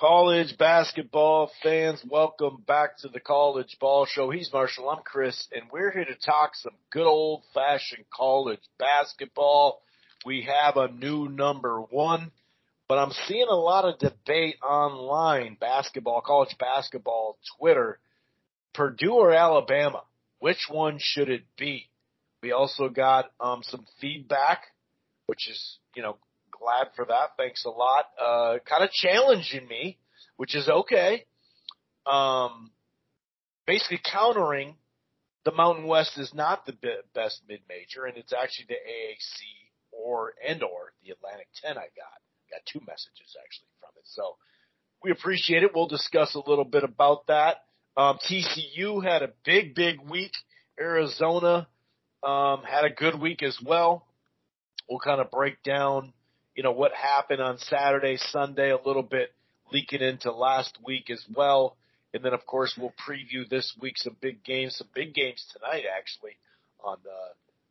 College basketball fans, welcome back to the College Ball Show. He's Marshall, I'm Chris, and we're here to talk some good old fashioned college basketball. We have a new number one, but I'm seeing a lot of debate online, basketball, college basketball, Twitter, Purdue or Alabama. Which one should it be? We also got um, some feedback, which is, you know, glad for that. Thanks a lot. Uh, kind of challenging me, which is okay. Um, basically countering the Mountain West is not the best mid major, and it's actually the AAC or and or the Atlantic 10 I got. Got two messages actually from it. So we appreciate it. We'll discuss a little bit about that. Um, TCU had a big, big week. Arizona um, had a good week as well. We'll kind of break down you know, what happened on Saturday, Sunday, a little bit leaking into last week as well. And then, of course, we'll preview this week some big games, some big games tonight, actually, on the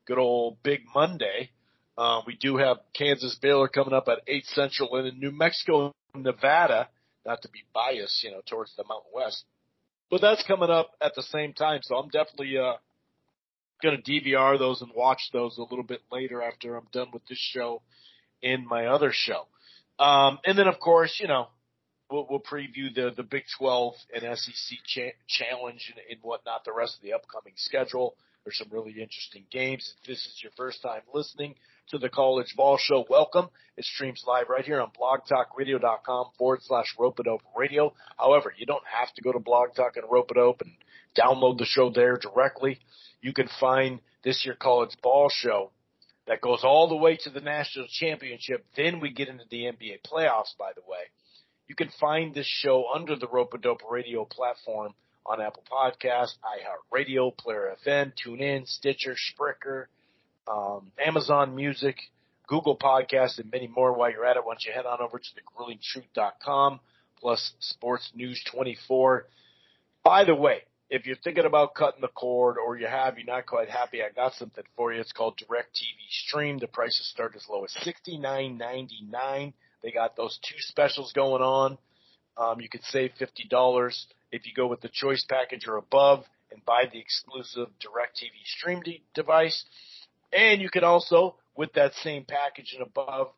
good old Big Monday. Uh, we do have Kansas Baylor coming up at 8 Central and in New Mexico, and Nevada, not to be biased, you know, towards the Mountain West. But that's coming up at the same time. So I'm definitely, uh, going to DVR those and watch those a little bit later after I'm done with this show in my other show. Um, and then of course, you know, we'll, we'll preview the, the Big 12 and SEC cha- challenge and, and whatnot, the rest of the upcoming schedule. There's some really interesting games. If this is your first time listening to the College Ball Show, welcome. It streams live right here on blogtalkradio.com forward slash rope-a-dope radio. However, you don't have to go to Blog Talk and Rope-a-dope and download the show there directly. You can find this year College Ball Show that goes all the way to the national championship. Then we get into the NBA playoffs, by the way. You can find this show under the Rope Dope Radio platform on Apple Podcasts, iHeartRadio, Player FM, TuneIn, Stitcher, Spreaker, um, Amazon Music, Google Podcasts, and many more. While you're at it, once you head on over to thegruelingtruth.com plus Sports News 24. By the way, if you're thinking about cutting the cord or you have, you're not quite happy, I got something for you. It's called DirecTV Stream. The prices start as low as sixty nine ninety nine. They got those two specials going on. Um, you can save fifty dollars if you go with the choice package or above and buy the exclusive DirecTV Stream de- device. And you can also, with that same package and above,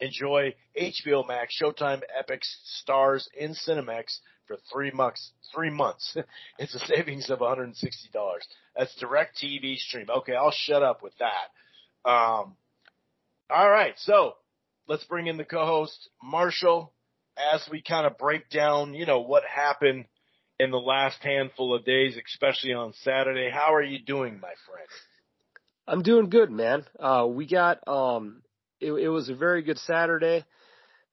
enjoy HBO Max, Showtime, Epix, Starz, and Cinemax for three months. Three months. it's a savings of $160. That's DirecTV stream. Okay, I'll shut up with that. Um, all right, so let's bring in the co-host Marshall as we kind of break down, you know, what happened in the last handful of days, especially on Saturday. How are you doing, my friend? I'm doing good, man. Uh, we got um, it, it was a very good Saturday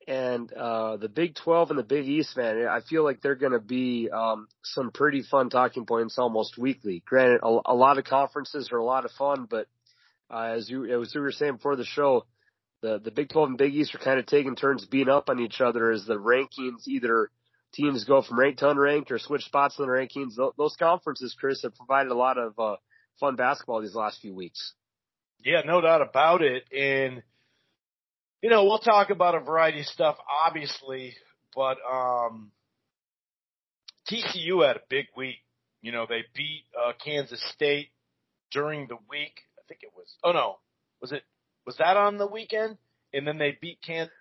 and uh, the Big 12 and the Big East, man, I feel like they're going to be um, some pretty fun talking points almost weekly. Granted, a, a lot of conferences are a lot of fun, but uh, as you as you were saying before the show, the the Big 12 and Big East are kind of taking turns beating up on each other as the rankings either teams go from ranked to unranked or switch spots in the rankings. Those conferences, Chris, have provided a lot of uh, fun basketball these last few weeks. Yeah, no doubt about it, and you know, we'll talk about a variety of stuff, obviously, but um, TCU had a big week. You know, they beat uh, Kansas State during the week. I think it was. Oh no, was it? Was that on the weekend? And then they beat Kansas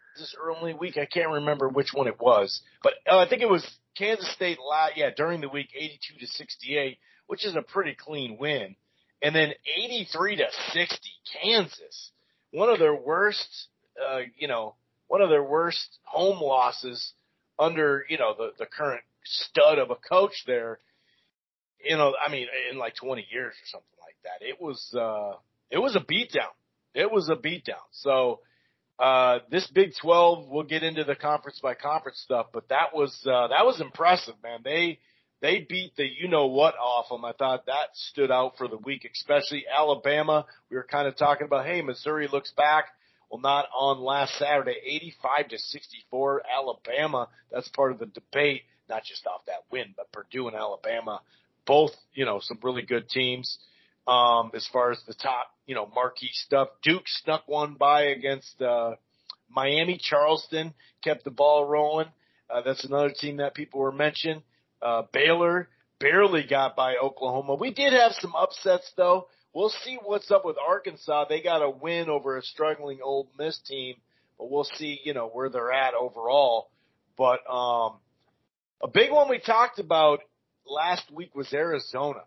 early week. I can't remember which one it was, but uh, I think it was Kansas State. La- yeah, during the week, eighty-two to sixty-eight, which is a pretty clean win. And then eighty-three to sixty, Kansas, one of their worst uh, you know, one of their worst home losses under, you know, the, the current stud of a coach there, you know, I mean, in like 20 years or something like that. It was, uh, it was a beatdown. It was a beatdown. So, uh, this Big 12, we'll get into the conference by conference stuff, but that was, uh, that was impressive, man. They, they beat the you know what off them. I thought that stood out for the week, especially Alabama. We were kind of talking about, hey, Missouri looks back. Well, not on last Saturday, 85 to 64, Alabama. That's part of the debate, not just off that win, but Purdue and Alabama, both, you know, some really good teams. Um, as far as the top, you know, marquee stuff, Duke snuck one by against, uh, Miami. Charleston kept the ball rolling. Uh, that's another team that people were mentioning. Uh, Baylor barely got by Oklahoma. We did have some upsets though. We'll see what's up with Arkansas. They got a win over a struggling Ole Miss team, but we'll see, you know, where they're at overall. But, um, a big one we talked about last week was Arizona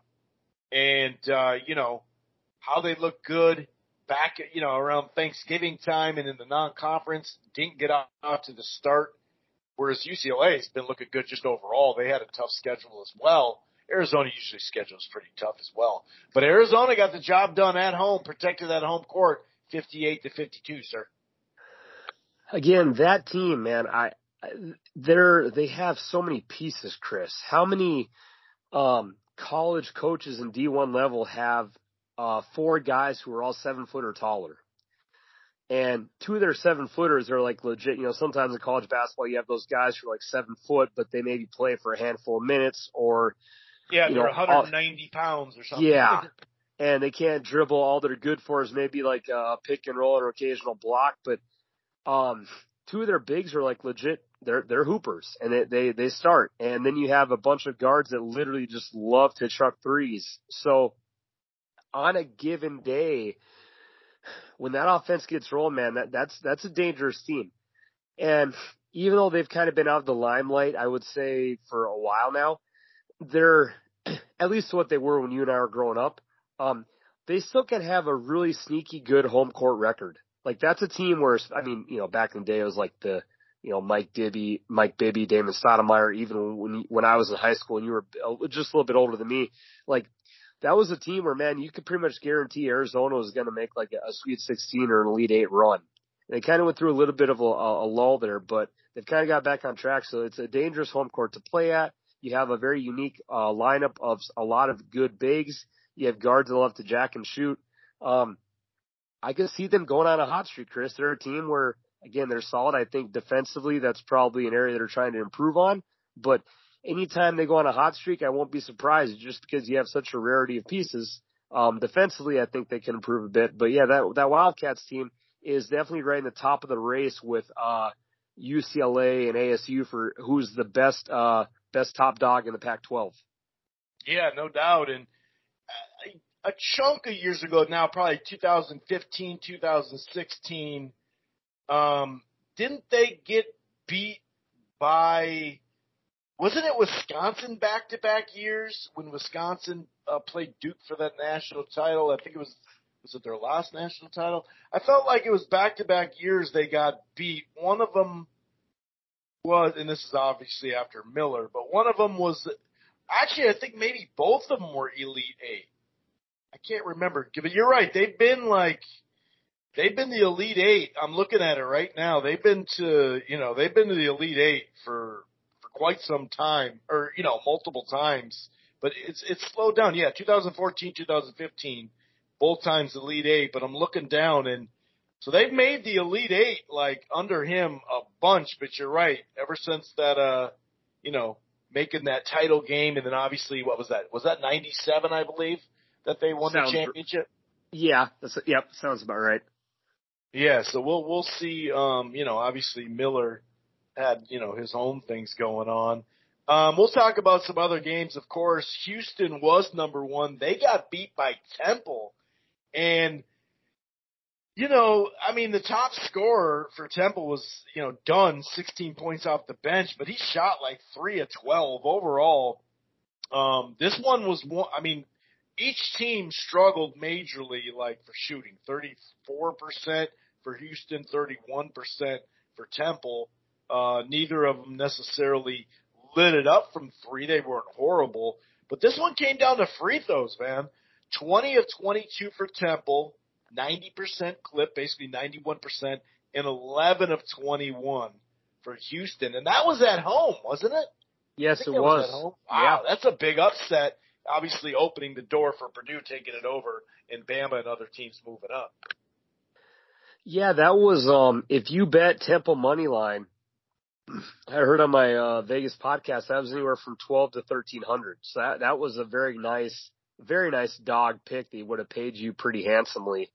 and, uh, you know, how they look good back, you know, around Thanksgiving time and in the non-conference didn't get off to the start. Whereas UCLA has been looking good just overall. They had a tough schedule as well. Arizona usually schedules pretty tough as well. But Arizona got the job done at home, protected that home court 58 to 52, sir. Again, that team, man, I, they're, they have so many pieces, Chris. How many, um, college coaches in D1 level have, uh, four guys who are all seven foot or taller? And two of their seven footers are like legit, you know, sometimes in college basketball you have those guys who are like seven foot, but they maybe play for a handful of minutes or yeah, they're know, 190 pounds or something. Yeah. And they can't dribble. All they're good for is maybe like a pick and roll or occasional block. But, um, two of their bigs are like legit. They're, they're hoopers and they, they, they start. And then you have a bunch of guards that literally just love to chuck threes. So on a given day, when that offense gets rolling, man, that, that's, that's a dangerous team. And even though they've kind of been out of the limelight, I would say for a while now, they're at least what they were when you and I were growing up. Um, they still can have a really sneaky good home court record. Like that's a team where I mean, you know, back in the day it was like the you know Mike Dibby, Mike Bibby, Damon Stoudemire. Even when when I was in high school and you were just a little bit older than me, like that was a team where man, you could pretty much guarantee Arizona was going to make like a, a Sweet 16 or an Elite Eight run. And they kind of went through a little bit of a, a lull there, but they've kind of got back on track. So it's a dangerous home court to play at. You have a very unique uh, lineup of a lot of good bigs. You have guards that love to jack and shoot. Um, I can see them going on a hot streak, Chris. They're a team where, again, they're solid. I think defensively, that's probably an area they're trying to improve on. But anytime they go on a hot streak, I won't be surprised just because you have such a rarity of pieces. Um, defensively, I think they can improve a bit. But yeah, that, that Wildcats team is definitely right in the top of the race with, uh, UCLA and ASU for who's the best, uh, best top dog in the Pac-12. Yeah, no doubt. And a, a chunk of years ago now, probably 2015, 2016, um, didn't they get beat by, wasn't it Wisconsin back to back years when Wisconsin uh, played Duke for that national title? I think it was, was it their last national title? I felt like it was back to back years they got beat. One of them, was, and this is obviously after Miller, but one of them was actually I think maybe both of them were Elite Eight. I can't remember, but you're right. They've been like they've been the Elite Eight. I'm looking at it right now. They've been to you know they've been to the Elite Eight for for quite some time, or you know multiple times. But it's it's slowed down. Yeah, 2014, 2015, both times Elite Eight. But I'm looking down and so they've made the Elite Eight like under him a bunch, but you're right. Ever since that, uh, you know, making that title game, and then obviously what was that? Was that '97, I believe, that they won sounds, the championship? Yeah, that's yep, sounds about right. Yeah, so we'll we'll see. Um, you know, obviously Miller had you know his own things going on. Um, we'll talk about some other games, of course. Houston was number one. They got beat by Temple, and you know, I mean, the top scorer for Temple was, you know, Dunn, 16 points off the bench, but he shot like three of 12 overall. Um, this one was one, I mean, each team struggled majorly, like for shooting, 34% for Houston, 31% for Temple. Uh, neither of them necessarily lit it up from three. They weren't horrible, but this one came down to free throws, man. 20 of 22 for Temple, 90% clip, basically 91%, and 11 of 21 for Houston. And that was at home, wasn't it? Yes, it was. was wow, yeah. that's a big upset. Obviously opening the door for Purdue taking it over and Bama and other teams moving up. Yeah, that was um if you bet Temple money line, I heard on my uh Vegas podcast that was anywhere from twelve to thirteen hundred. So that that was a very nice very nice dog pick that would have paid you pretty handsomely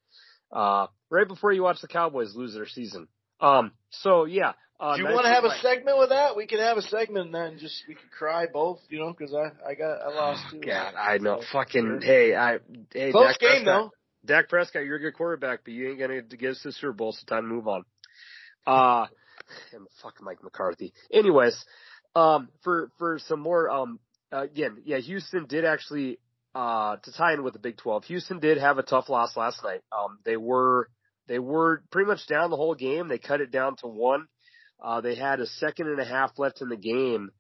uh, right before you watch the Cowboys lose their season. Um, so yeah, Uh, Do you want to have a segment with that? We could have a segment and then just we could cry both, you know, because I I got I lost too. God, I know. So, Fucking hey, I hey. Close Dak game Prescott, though. Dak Prescott, you're a good quarterback, but you ain't gonna get us to Super Bowl, so time to move on. Uh, and fuck Mike McCarthy. Anyways, um, for for some more, um, uh, again, yeah, Houston did actually uh to tie in with the Big 12. Houston did have a tough loss last night. Um, they were they were pretty much down the whole game. They cut it down to one. Uh, they had a second and a half left in the game.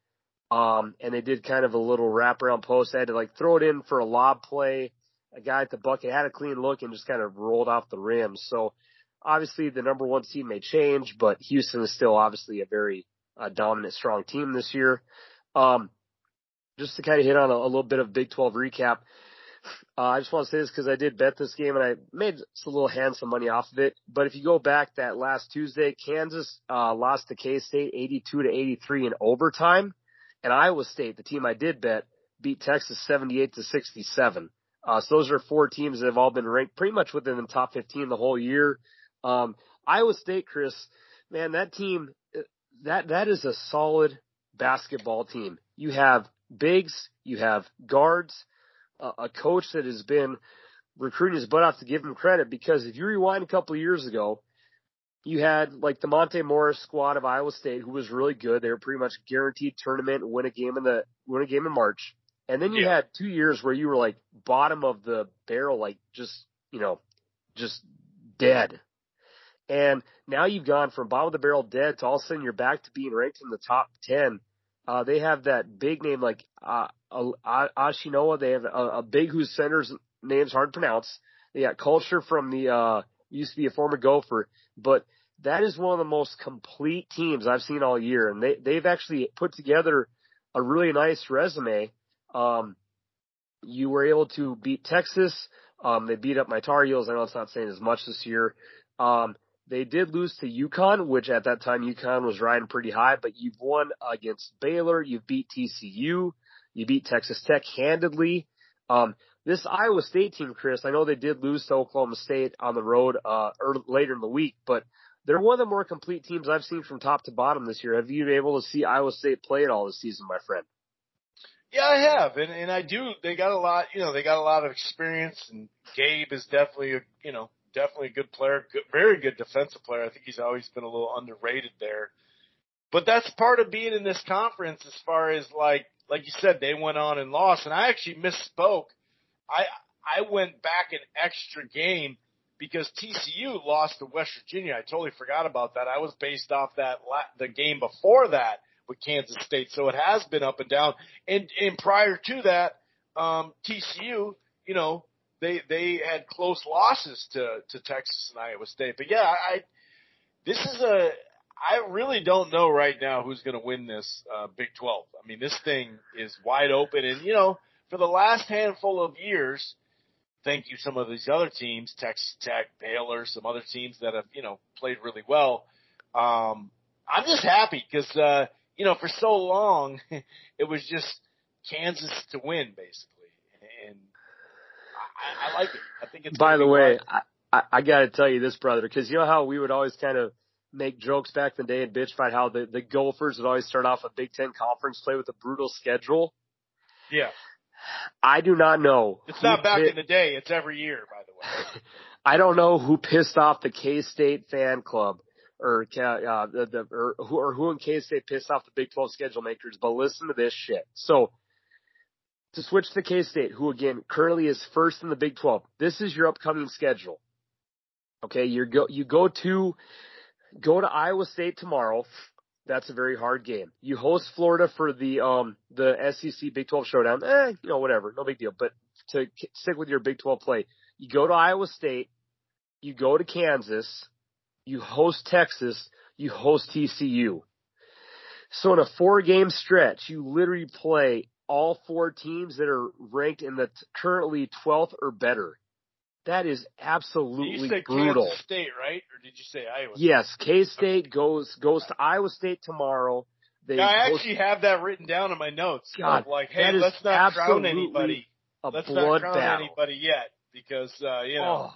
Um, and they did kind of a little wraparound post. They had to like throw it in for a lob play. A guy at the bucket had a clean look and just kind of rolled off the rim. So obviously the number one seed may change, but Houston is still obviously a very uh, dominant, strong team this year. Um, just to kind of hit on a, a little bit of Big 12 recap. Uh, I just want to say this because I did bet this game and I made a little handsome money off of it. But if you go back that last Tuesday, Kansas uh, lost to K State 82 to 83 in overtime, and Iowa State, the team I did bet, beat Texas 78 to 67. Uh, so those are four teams that have all been ranked pretty much within the top 15 the whole year. Um, Iowa State, Chris, man, that team, that that is a solid basketball team. You have bigs, you have guards a, a coach that has been recruiting his butt off to give him credit because if you rewind a couple of years ago, you had like the Monte Morris squad of Iowa State who was really good. They were pretty much guaranteed tournament, win a game in the win a game in March. And then you yeah. had two years where you were like bottom of the barrel, like just you know, just dead. And now you've gone from bottom of the barrel dead to all of a sudden you're back to being ranked in the top ten. Uh, they have that big name like uh, Ashinoa. They have a, a big whose center's name's hard to pronounce. They got Kalscheur from the uh, used to be a former Gopher, but that is one of the most complete teams I've seen all year, and they they've actually put together a really nice resume. Um, you were able to beat Texas. Um, they beat up my Tar Heels. I know it's not saying as much this year. Um, they did lose to UConn, which at that time UConn was riding pretty high, but you've won against Baylor. You've beat TCU. You beat Texas Tech handedly. Um, this Iowa State team, Chris, I know they did lose to Oklahoma State on the road uh, early, later in the week, but they're one of the more complete teams I've seen from top to bottom this year. Have you been able to see Iowa State play at all this season, my friend? Yeah, I have, and and I do. They got a lot, you know, they got a lot of experience, and Gabe is definitely, you know, definitely a good player, good, very good defensive player. I think he's always been a little underrated there. But that's part of being in this conference as far as like like you said, they went on and lost. And I actually misspoke. I I went back an extra game because TCU lost to West Virginia. I totally forgot about that. I was based off that the game before that with Kansas State, so it has been up and down. And and prior to that, um, TCU, you know, they they had close losses to to Texas and Iowa State. But yeah, I this is a I really don't know right now who's going to win this uh, Big 12. I mean, this thing is wide open, and you know, for the last handful of years, thank you some of these other teams, Texas Tech, Baylor, some other teams that have you know played really well. Um, I'm just happy because uh, you know for so long it was just Kansas to win basically, I, I like it. I think it's. By the way, I, I, I got to tell you this, brother, because you know how we would always kind of make jokes back in the day and bitch about how the, the Gophers would always start off a Big Ten conference play with a brutal schedule. Yeah. I do not know. It's not back in the day. It's every year, by the way. I don't know who pissed off the K State fan club or uh, the, the or who or who in K State pissed off the Big 12 schedule makers, but listen to this shit. So to switch to K State, who again currently is first in the Big 12. This is your upcoming schedule. Okay, you go you go to Go to Iowa State tomorrow. That's a very hard game. You host Florida for the um the SEC Big 12 showdown. Eh, you know whatever, no big deal. But to stick with your Big 12 play, you go to Iowa State, you go to Kansas, you host Texas, you host TCU. So in a four game stretch, you literally play all four teams that are ranked in the t- currently 12th or better. That is absolutely you brutal. Kansas State, right? Or did you say Iowa? State? Yes, K State goes goes to Iowa State tomorrow. They yeah, I actually have that written down in my notes. God, like, hey, let's not crown anybody. let's not crown battle. anybody yet because uh, you know oh.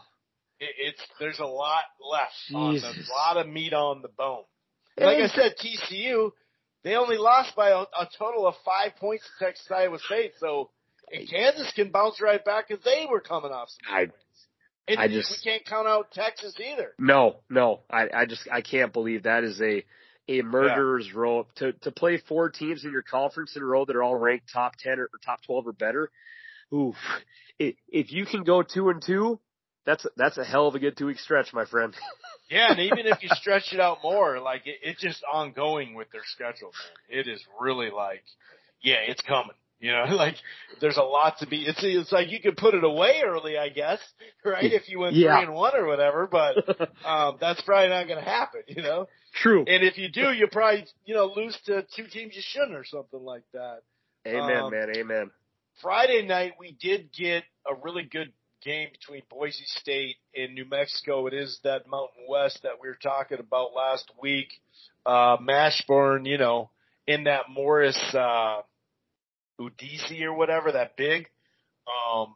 it, it's there's a lot left. Jesus. On, a lot of meat on the bone. like I said, TCU, they only lost by a, a total of five points to Texas Iowa State. So and Kansas can bounce right back because they were coming off some I. And I just- we can't count out Texas either. No, no, I, I just I can't believe that is a a murderer's row to to play four teams in your conference in a row that are all ranked top ten or, or top twelve or better. Oof, if, if you can go two and two, that's that's a hell of a good two week stretch, my friend. Yeah, and even if you stretch it out more, like it, it's just ongoing with their schedule, man. It is really like, yeah, it's coming. You know, like there's a lot to be. It's it's like you could put it away early, I guess, right? If you went Yeah. three and one or whatever, but um, that's probably not going to happen. You know, True. and if you do, you probably you know lose to two teams you shouldn't or something like that. Amen, um, man. Amen. Friday night we did get a really good game between Boise State and New Mexico. It is that Mountain West that we were talking about last week. Uh, Mashburn, you know, in that Morris, uh, or whatever, that big. Um,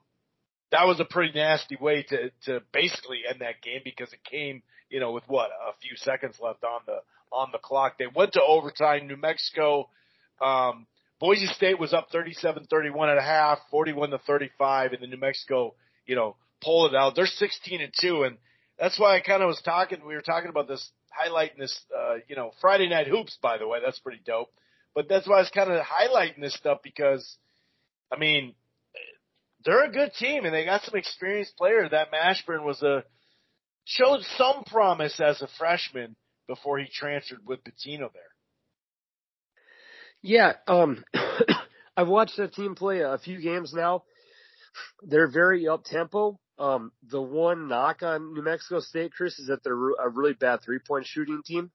that was a pretty nasty way to, to basically end that game because it came, you know, with what, a few seconds left on the, on the clock. They went to overtime. New Mexico, um, Boise State was up 37-31 at a half, 41 to 35, and then New Mexico, you know, pulled it out. They're 16 and 2, and that's why I kind of was talking, we were talking about this, highlighting this, uh, you know, Friday night hoops, by the way. That's pretty dope. But that's why I was kind of highlighting this stuff because, I mean, they're a good team and they got some experienced players. That Mashburn was a, showed some promise as a freshman before he transferred with Pitino there. Yeah, um, I've watched that team play a few games now. They're very up tempo. Um, the one knock on New Mexico State, Chris, is that they're a really bad three point shooting team.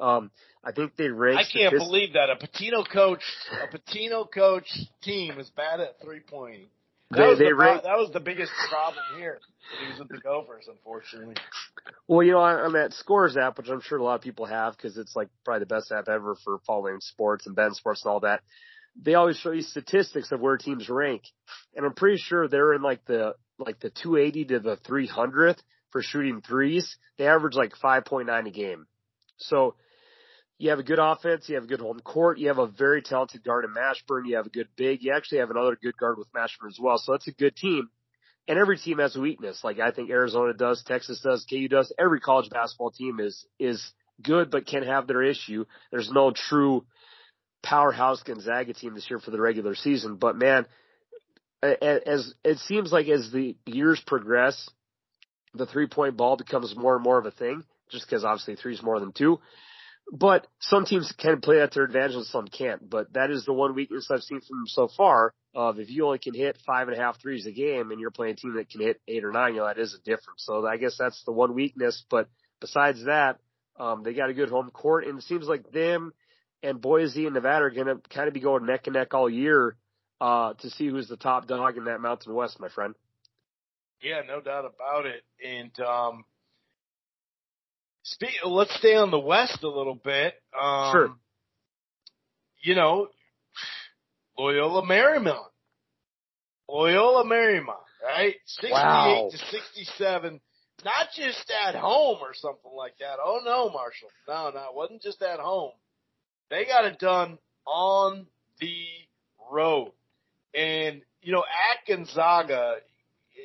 Um, I think they rank. I can't believe that a Pitino coach, a Pitino coach team is bad at three point. That, They- was the, rank- that was the biggest problem here. He was with the Gophers, unfortunately. Well, you know, on, on that Scores app, which I'm sure a lot of people have because it's like probably the best app ever for following sports and Ben Sports and all that. They always show you statistics of where teams rank, and I'm pretty sure they're in like the like the 280 to the 300th for shooting threes. They average like 5.9 a game. So you have a good offense, you have a good home court, you have a very talented guard in Mashburn, you have a good big, you actually have another good guard with Mashburn as well. So that's a good team. And every team has a weakness. Like I think Arizona does, Texas does, KU does. Every college basketball team is is good but can have their issue. There's no true powerhouse Gonzaga team this year for the regular season. But man, as it seems like as the years progress, the three point ball becomes more and more of a thing. Just because obviously three is more than two. But some teams can play at their advantage and some can't. But that is the one weakness I've seen from them so far. Of if you only can hit five and a half threes a game and you're playing a team that can hit eight or nine, you know, that is a difference. So I guess that's the one weakness. But besides that, um, they got a good home court and it seems like them and Boise and Nevada are going to kind of be going neck and neck all year, uh, to see who's the top dog in that Mountain West, my friend. Yeah, no doubt about it. And um, speak, let's stay on the West a little bit. Um, Sure. You know, Loyola Marymount. Loyola Marymount, right? 68 Wow. to 67. Not just at home or something like that. Oh no, Marshall. No, no, it wasn't just at home. They got it done on the road. And, you know, at Gonzaga,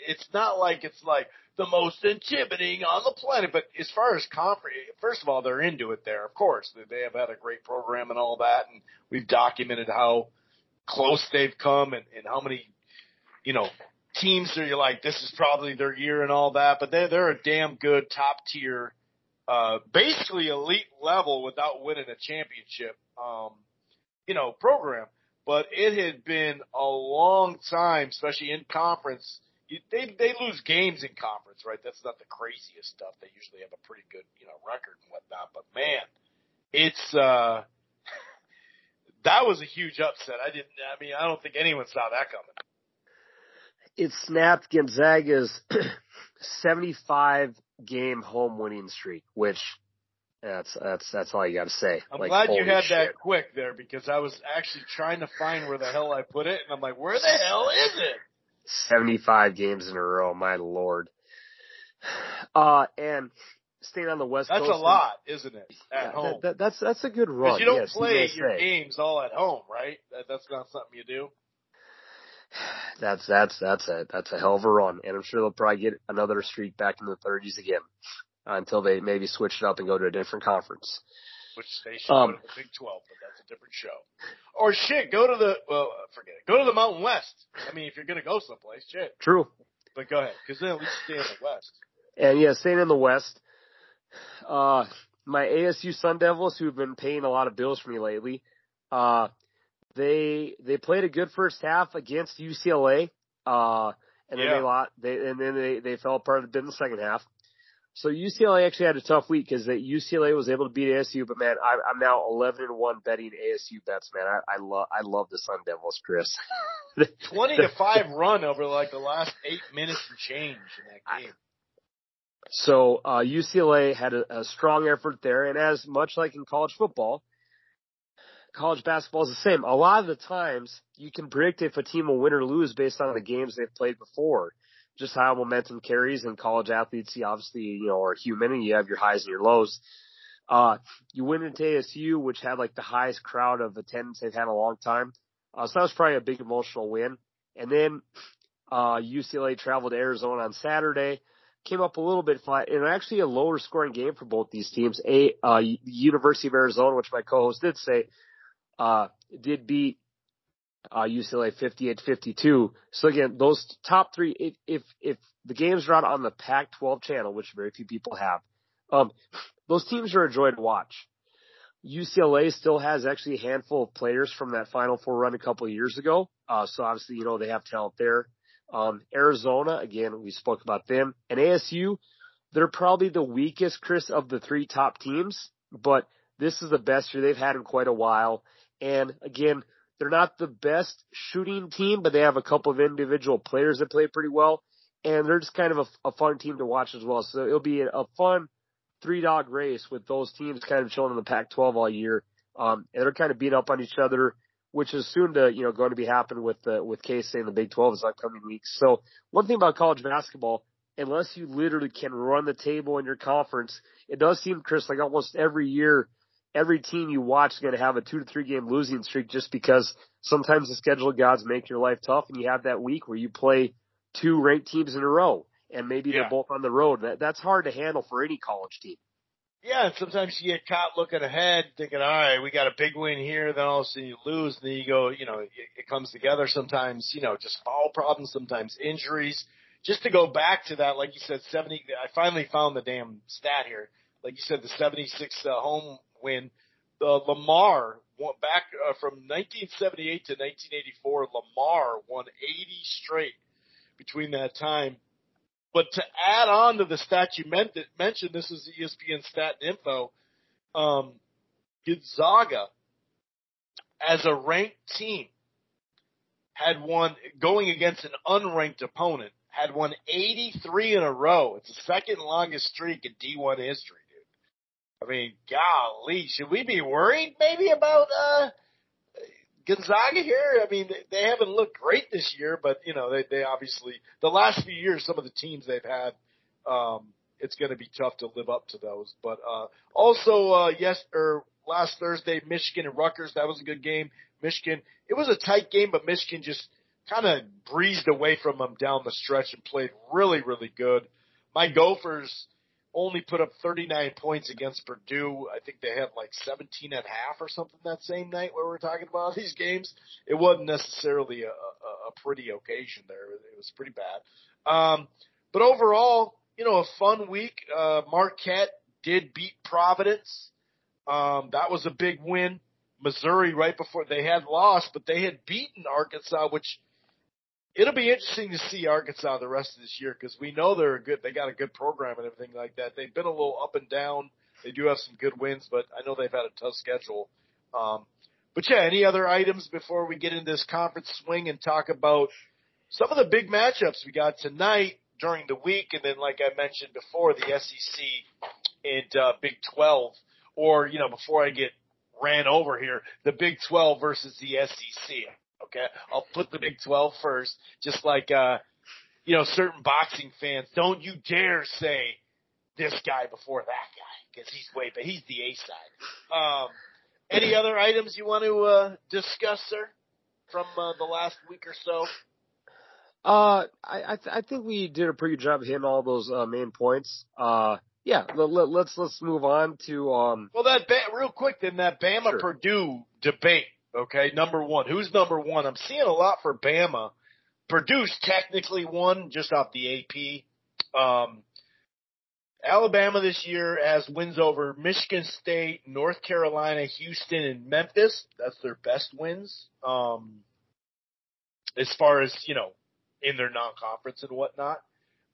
it's not like it's like the most intimidating on the planet, but as far as conference, first of all, they're into it there, of course. They have had a great program and all that, and we've documented how close they've come and, and how many, you know, teams are you like, this is probably their year and all that, but they're, they're a damn good top tier, uh, basically elite level without winning a championship, um, you know, program. But it had been a long time, especially in conference. They they lose games in conference, right? That's not the craziest stuff. They usually have a pretty good, you know, record and whatnot. But man, it's uh that was a huge upset. I didn't. I mean, I don't think anyone saw that coming. It snapped Gonzaga's 75 game home winning streak, which that's that's that's all you got to say. I'm Like, glad you had shit. that quick there because I was actually trying to find where the hell I put it, and I'm like, where the hell is it? 75 games in a row, my lord. Uh, and staying on the West That's Coast. That's a lot, isn't it? At Yeah, home. that, that, that's that's a good run. You don't yes, play your games all at home, right? That, that's not something you do. That's that's that's a that's a hell of a run, and I'm sure they'll probably get another streak back in the 30s again uh, until they maybe switch it up and go to a different conference. Which they should Um, go to the Big 12, but that's a different show. Or shit, go to the, well, forget it. Go to the Mountain West. I mean, if you're going to go someplace, shit. True. But go ahead, because then at least stay in the West. And yeah, staying in the West, uh, my ASU Sun Devils, who've been paying a lot of bills for me lately, uh, they they played a good first half against UCLA, uh, and then Yeah. they lost. They and then they they fell apart a bit in the second half. So UCLA actually had a tough week because UCLA was able to beat ASU, but man, I, I'm now 11 and one betting ASU bets. Man, I, I love I love the Sun Devils, Chris. 20 to 5 run over like the last eight minutes and change in that game. So uh, UCLA had a, a strong effort there, and as much like in college football, college basketball is the same. A lot of the times, you can predict if a team will win or lose based on the games they've played before. Just how momentum carries, and college athletes, you obviously, you know, are human, and you have your highs and your lows. Uh, you went into ASU, which had like the highest crowd of attendance they've had in a long time. Uh, so that was probably a big emotional win. And then, uh, UCLA traveled to Arizona on Saturday came up a little bit flat and actually a lower scoring game for both these teams. A uh, University of Arizona, which my co-host did say, uh, did beat uh, UCLA 58-52. So again, those top three, if if if the games are out on the Pac-12 channel, which very few people have, um, those teams are a joy to watch. UCLA still has actually a handful of players from that Final Four run a couple of years ago. Uh, so obviously, you know, they have talent there. Um, Arizona, again, we spoke about them. And ASU, they're probably the weakest, Chris, of the three top teams, but this is the best year they've had in quite a while. And again, they're not the best shooting team, but they have a couple of individual players that play pretty well. And they're just kind of a, a fun team to watch as well. So it'll be a, fun three dog race with those teams kind of chilling in the Pac 12 all year. Um, and they're kind of beat up on each other which is soon to, you know, going to be happening with the, with K-State in the Big 12 is upcoming weeks. So one thing about college basketball, unless you literally can run the table in your conference, it does seem, Chris, like almost every year, every team you watch is going to have a two to three game losing streak just because sometimes the schedule gods make your life tough and you have that week where you play two ranked teams in a row and maybe Yeah. they're both on the road. That, that's hard to handle for any college team. Yeah, sometimes you get caught looking ahead, thinking, all right, we got a big win here, then all of a sudden you lose, and then you go, you know, it, it comes together sometimes, you know, just foul problems, sometimes injuries. Just to go back to that, like you said, 70, I finally found the damn stat here. Like you said, the 76 uh, home win, the Lamar went back uh, from 1978 to 1984, Lamar won 80 straight between that time. But to add on to the stat you mentioned, this is ESPN stat and info. Um, Gonzaga, as a ranked team, had won going against an unranked opponent, had won 83 in a row. It's the second longest streak in D1 history. I mean, golly, should we be worried maybe about uh Gonzaga here? I mean, they, haven't looked great this year, but you know, they they obviously the last few years, some of the teams they've had, um, it's going to be tough to live up to those. But uh, also, uh, yes, or last Thursday, Michigan and Rutgers, that was a good game. Michigan, it was a tight game, but Michigan just kind of breezed away from them down the stretch and played really, really good. My Gophers only put up 39 points against Purdue. I think they had like 17 and a half or something that same night where we were talking about these games. It wasn't necessarily a, a, a pretty occasion there. It was pretty bad. Um, but overall, you know, a fun week. Uh, Marquette did beat Providence. Um, that was a big win. Missouri right before they had lost, but they had beaten Arkansas, which it'll be interesting to see Arkansas the rest of this year because we know they're a good, they got a good program and everything like that. They've been a little up and down. They do have some good wins, but I know they've had a tough schedule. Um, but yeah, any other items before we get into this conference swing and talk about some of the big matchups we got tonight during the week, and then like I mentioned before, the SEC and uh, Big 12, or you know, before I get ran over here, the Big 12 versus the SEC. Okay, I'll put the Big 12 first, just like uh, you know, certain boxing fans. Don't you dare say this guy before that guy because he's way, but he's the A side. Um, any other items you want to uh, discuss, sir, from uh, the last week or so? Uh, I I, th- I think we did a pretty good job of hitting all those uh, main points. Uh, yeah, let, let, let's let's move on to um. Well, that ba- real quick then that Bama Sure. Purdue debate. Okay, number one. Who's number one? I'm seeing a lot for Bama. Purdue's technically won just off the AP. Um, Alabama this year has wins over Michigan State, North Carolina, Houston, and Memphis. That's their best wins. Um, as far as you know, in their non-conference and whatnot.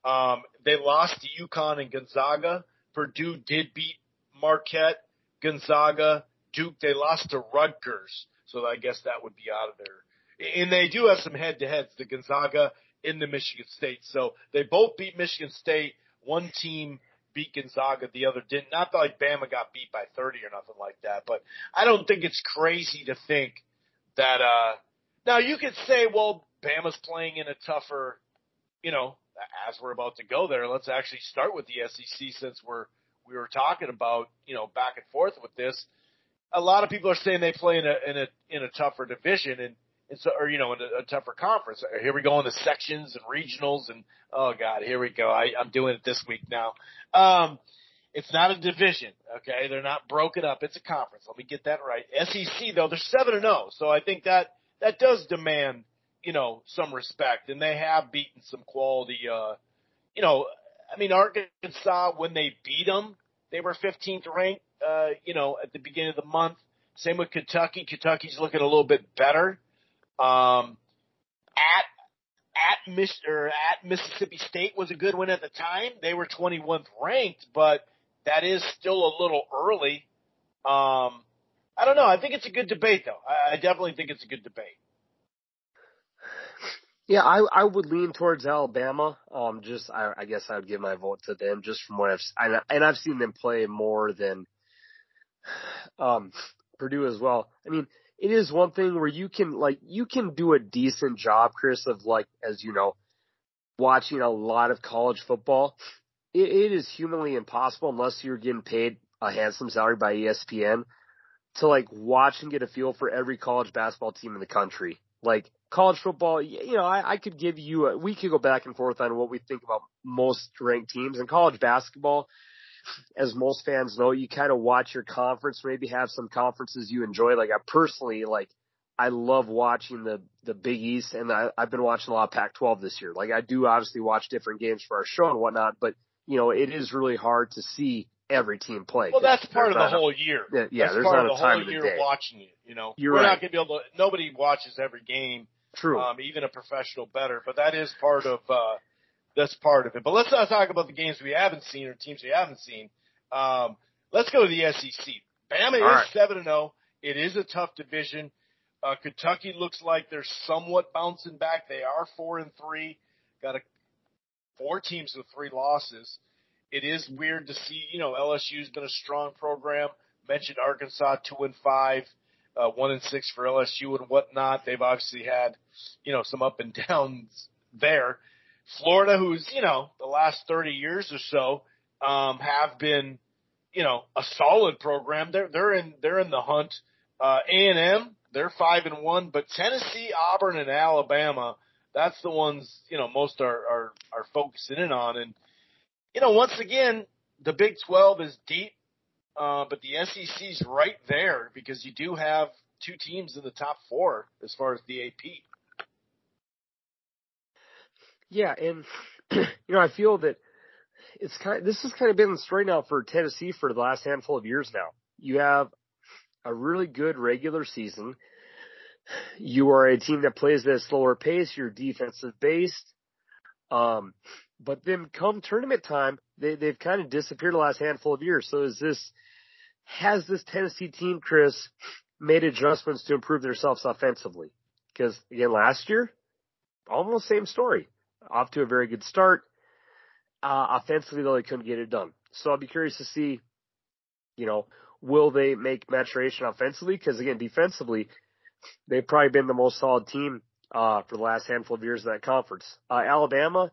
Um, they lost to UConn and Gonzaga. Purdue did beat Marquette, Gonzaga, Duke. They lost to Rutgers, so I guess that would be out of there. And they do have some head-to-heads, the Gonzaga in the Michigan State. So they both beat Michigan State. One team beat Gonzaga, the other didn't. Not that like Bama got beat by 30 or nothing like that, but I don't think it's crazy to think that, uh, now you could say, well, Bama's playing in a tougher, you know, as we're about to go there, let's actually start with the SEC since we're, we were talking about, you know, back and forth with this. A lot of people are saying they play in a, in a, in a tougher division and, and so, or, you know, in a, a tougher conference. Here we go in the sections and regionals and, oh God, here we go. I, I'm doing it this week now. Um, it's not a division, okay? They're not broken up. It's a conference. Let me get that right. SEC though, they're 7 and 0. So I think that, that does demand, you know, some respect and they have beaten some quality, uh, you know, I mean, Arkansas, when they beat them, they were 15th ranked, uh, you know, at the beginning of the month. Same with Kentucky. Kentucky's looking a little bit better. Um, at at Miss or at Mississippi State was a good one at the time. They were 21th ranked, but that is still a little early. Um, I don't know. I think it's a good debate, though. I, I definitely think it's a good debate. Yeah, I I would lean towards Alabama. Um, just I, I guess I would give my vote to them just from what I've and, and I've seen them play more than um Purdue as well. I mean, it is one thing where you can like you can do a decent job, Chris, of like as you know, watching a lot of college football. It, it is humanly impossible unless you're getting paid a handsome salary by ESPN to like watch and get a feel for every college basketball team in the country. Like college football, you know, I, I could give you, a, we could go back and forth on what we think about most ranked teams and college basketball. As most fans know, you kind of watch your conference, maybe have some conferences you enjoy. Like I personally, like, I love watching the, the Big East and I, I've been watching a lot of Pac-12 this year. Like I do obviously watch different games for our show and whatnot, but you know, it is really hard to see every team play. Well, that's part of the a- whole year. Yeah, yeah, that's there's part not of a the time whole of the year watching it. You know, You're we're right. not going to be able to. Nobody watches every game. True. um, even a professional better. But that is part of uh, that's part of it. But let's not talk about the games we haven't seen or teams we haven't seen. Um, let's go to the SEC. Bama is All right. seven and zero. It is a tough division. Uh, Kentucky looks like they're somewhat bouncing back. They are four and three. Got a four teams with three losses. It is weird to see. You know, LSU's been a strong program. Mentioned Arkansas two and five uh, one and six for LSU and whatnot. They've obviously had, you know, some up and downs there. Florida, who's, you know, the last 30 years or so, um, have been, you know, a solid program. They're, they're in, they're in the hunt. Uh, A&M, they're five and one, but Tennessee, Auburn, and Alabama, that's the ones, you know, most are, are, are focusing in on. And, you know, once again, the Big 12 is deep. Uh, but the SEC's right there because you do have two teams in the top four as far as the AP. Yeah, and you know, I feel that it's kind. Of, this has kind of been the story now for Tennessee for the last handful of years now. You have a really good regular season. You are a team that plays at a slower pace. You're defensive based. Um, but then come tournament time, they they've kind of disappeared the last handful of years. So is this has this Tennessee team, Chris, made adjustments to improve themselves offensively? Because again, last year, almost same story. Off to a very good start. Uh, offensively, though, they couldn't get it done. So I'll be curious to see, you know, will they make maturation offensively? Because again, defensively, they've probably been the most solid team uh, for the last handful of years of that conference. Uh, Alabama,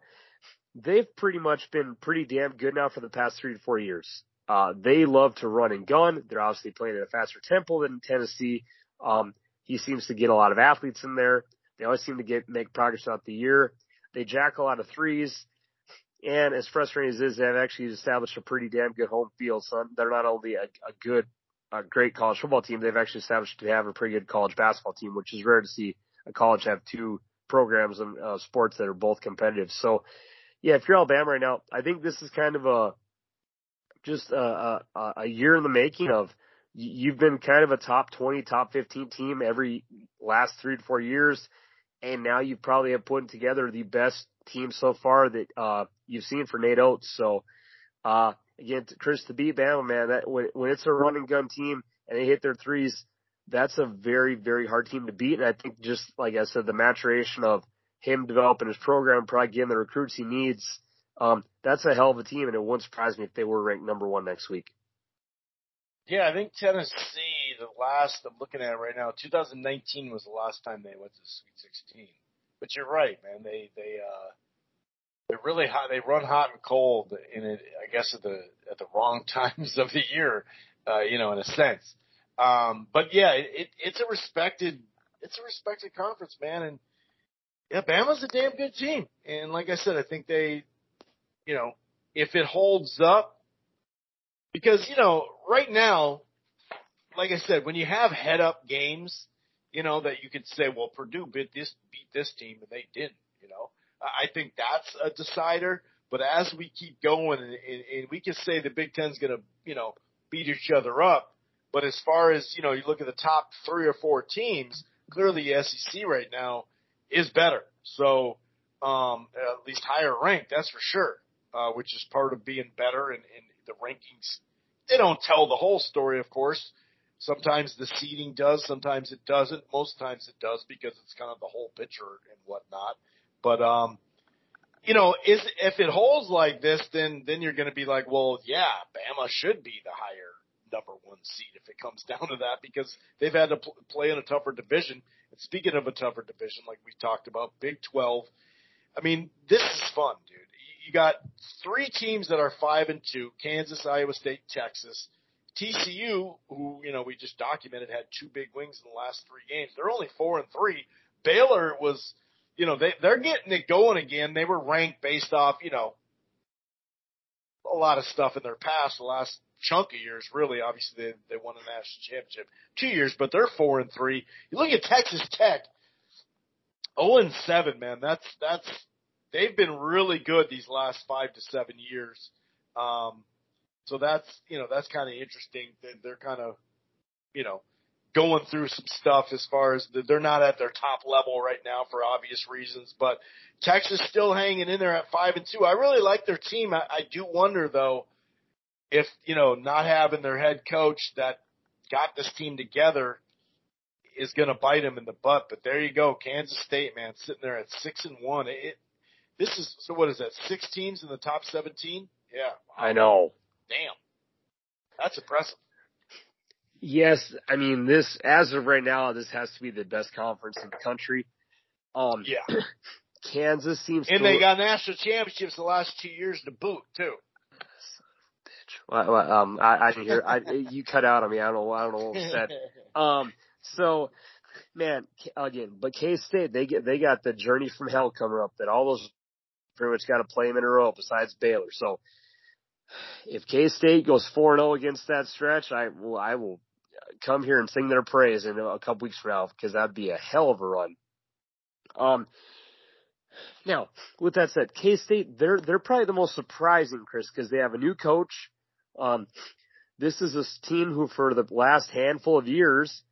they've pretty much been pretty damn good now for the past three to four years. Uh, they love to run and gun. They're obviously playing at a faster tempo than Tennessee. Um, he seems to get a lot of athletes in there. They always seem to get make progress throughout the year. They jack a lot of threes. And as frustrating as it is, they've actually established a pretty damn good home field. So they're not only a, a good, a great college football team, they've actually established to have a pretty good college basketball team, which is rare to see a college have two programs and uh, sports that are both competitive. So, yeah, if you're Alabama right now, I think this is kind of a just a, a, a year in the making of you've been kind of a top 20, top 15 team every last three to four years. And now you probably have put together the best team so far that, uh, you've seen for Nate Oats. So, uh, again, Chris, to beat Bama, man, that when, when it's a run and gun team and they hit their threes, that's a very, very hard team to beat. And I think just like I said, the maturation of him developing his program, probably getting the recruits he needs, um, that's a hell of a team, and it wouldn't surprise me if they were ranked number one next week. Yeah, I think Tennessee, the last I'm looking at right now, 2019 was the last time they went to Sweet 16. But you're right, man. They they uh they're really hot. They run hot and cold in it. I guess at the at the wrong times of the year, uh, you know, in a sense. Um, but yeah, it, it's a respected it's a respected conference, man. And yeah, Bama's a damn good team. And like I said, I think they, you know, if it holds up, because, you know, right now, like I said, when you have head up games, you know, that you could say, well, Purdue beat this, beat this team and they didn't, you know, I think that's a decider. But as we keep going and, and, and we can say the Big Ten's going to, you know, beat each other up. But as far as, you know, you look at the top three or four teams, clearly the SEC right now is better. So, um, at least higher ranked, that's for sure, uh, which is part of being better and, and the rankings they don't tell the whole story, of course. Sometimes the seeding does, sometimes it doesn't. Most times it does because it's kind of the whole picture and whatnot. But um, you know, is if it holds like this, then then you're going to be like, well, yeah, Bama should be the higher number one seed if it comes down to that because they've had to pl- play in a tougher division. And speaking of a tougher division, like we talked about, Big Twelve. I mean, this is fun, dude you got three teams that are five and two: Kansas, Iowa State, Texas. TCU, who you know we just documented, had two big wings in the last three games. They're only four and three. Baylor was, you know, they they're getting it going again. They were ranked based off, you know, a lot of stuff in their past, the last chunk of years. Really, obviously they they won a national championship two years, but they're four and three. You look at Texas Tech, zero oh and seven, man. That's that's they've been really good these last five to seven years. Um, so that's, you know, that's kind of interesting. that They're kind of, you know, going through some stuff as far as they're not at their top level right now for obvious reasons, but Texas still hanging in there at five and two. I really like their team. I, I do wonder though, if, you know, not having their head coach that got this team together is going to bite them in the butt. But there you go. Kansas State, man, sitting there at six and one. It, this is so. What is that? Six teams in the top seventeen. Yeah, I know. Damn, that's impressive. Yes, I mean this as of right now, this has to be the best conference in the country. Um, yeah, Kansas seems, and to they got national championships the last two years to boot too. Well, well, um, I, I can hear I, you cut out on me. I don't know. I don't know what was said. Um, so man, again, but K State they get they got the journey from hell coming up. That all those pretty much got to play them in a row besides Baylor. So if K State goes four and zero against that stretch, I will, I will come here and sing their praise in a couple weeks from now because that'd be a hell of a run. Um, now, with that said, K State, they're, they're probably the most surprising, Chris, because they have a new coach. Um, this is a team who for the last handful of years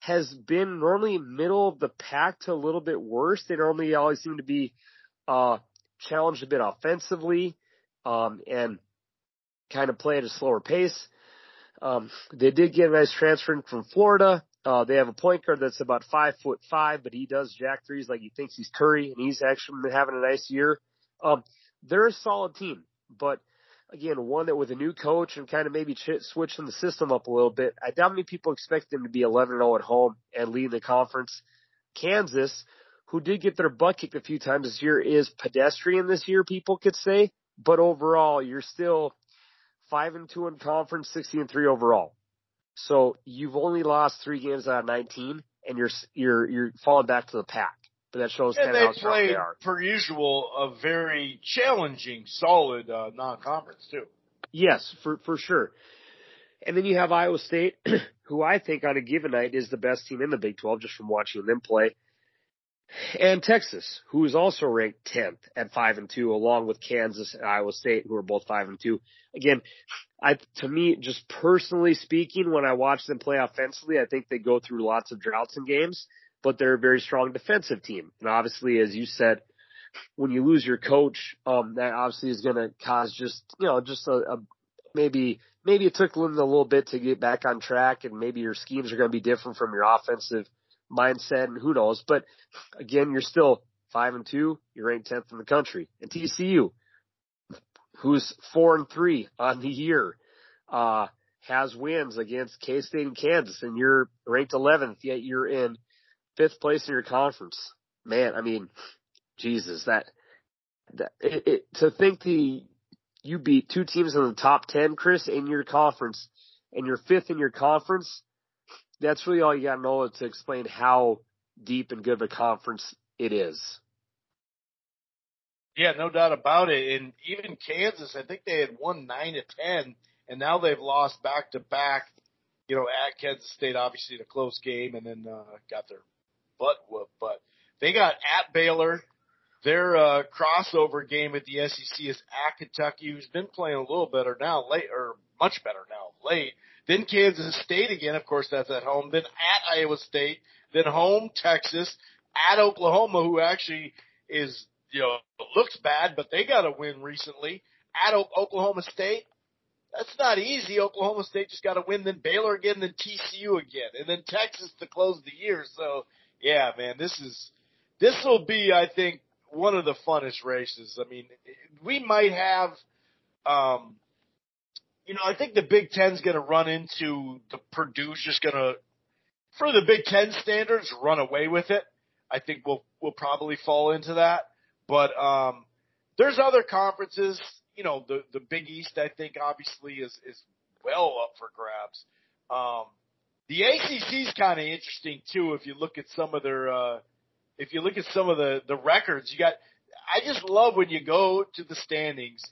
has been normally middle of the pack to a little bit worse. They normally always seem to be, uh, challenged a bit offensively, um, and kind of play at a slower pace. Um, they did get a nice transfer from Florida. Uh, they have a point guard that's about five foot five, but he does jack threes like he thinks he's Curry, and he's actually been having a nice year. Um, they're a solid team, but again, one that with a new coach and kind of maybe ch- switching the system up a little bit, I doubt many people expect them to be 11 0 at home and lead the conference. Kansas, who did get their butt kicked a few times this year, is pedestrian this year, people could say. But overall, you're still five and two in conference, 16 and three overall. So you've only lost three games out of 19 and you're, you're, you're falling back to the pack. But that shows and they how strong played, they are. per usual, a very challenging, solid uh, non-conference too. Yes, for, for sure. And then you have Iowa State, who I think on a given night is the best team in the Big 12 just from watching them play. And Texas, who is also ranked 10th at 5 and 2 along with Kansas and Iowa State who are both 5 and 2. Again, I to me just personally speaking when I watch them play offensively, I think they go through lots of droughts in games, but they're a very strong defensive team. And obviously as you said, when you lose your coach, um that obviously is going to cause just, you know, just a, a maybe maybe it took them a little bit to get back on track and maybe your schemes are going to be different from your offensive mindset and who knows. But again, you're still five and two. You're ranked 10th in the country. And TCU, who's four and three on the year, uh, has wins against K-State and Kansas and you're ranked 11th, yet you're in fifth place in your conference. Man, I mean, Jesus, that, that it, it, to think the, you beat two teams in the top 10, Chris, in your conference and you're fifth in your conference that's really all you got to know to explain how deep and good of a conference it is. Yeah, no doubt about it. And even Kansas, I think they had won nine to ten, and now they've lost back to back. You know, at Kansas State, obviously, a close game, and then uh, got their butt whooped. But they got at Baylor. Their uh, crossover game at the SEC is at Kentucky, who's been playing a little better now, late or much better now, late. Then Kansas State again, of course, that's at home. Then at Iowa State. Then home Texas. At Oklahoma, who actually is, you know, looks bad, but they got a win recently. At o- Oklahoma State. That's not easy. Oklahoma State just got to win. Then Baylor again. Then TCU again. And then Texas to close the year. So, yeah, man, this is, this will be, I think, one of the funnest races. I mean, we might have, um, you know, I think the Big Ten's going to run into the Purdue's just going to, for the Big Ten standards, run away with it. I think we'll we'll probably fall into that. But um, there's other conferences. You know, the the Big East, I think, obviously is is well up for grabs. Um, the ACC is kind of interesting too. If you look at some of their, uh, if you look at some of the the records, you got. I just love when you go to the standings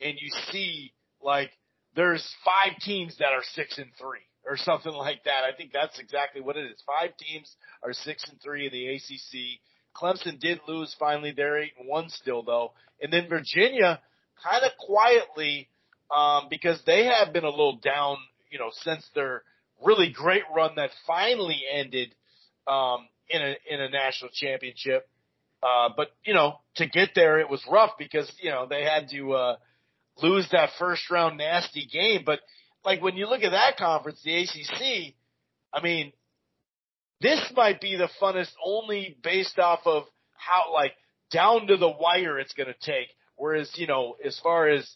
and you see like there's five teams that are six and three or something like that. I think that's exactly what it is. Five teams are six and three in the ACC. Clemson did lose finally. They're eight and one still though. And then Virginia kind of quietly, um, because they have been a little down, you know, since their really great run that finally ended, um, in a, in a national championship. Uh, but you know, to get there, it was rough because, you know, they had to, uh, lose that first round nasty game. But like when you look at that conference, the ACC, I mean, this might be the funnest only based off of how like down to the wire it's going to take. Whereas, you know, as far as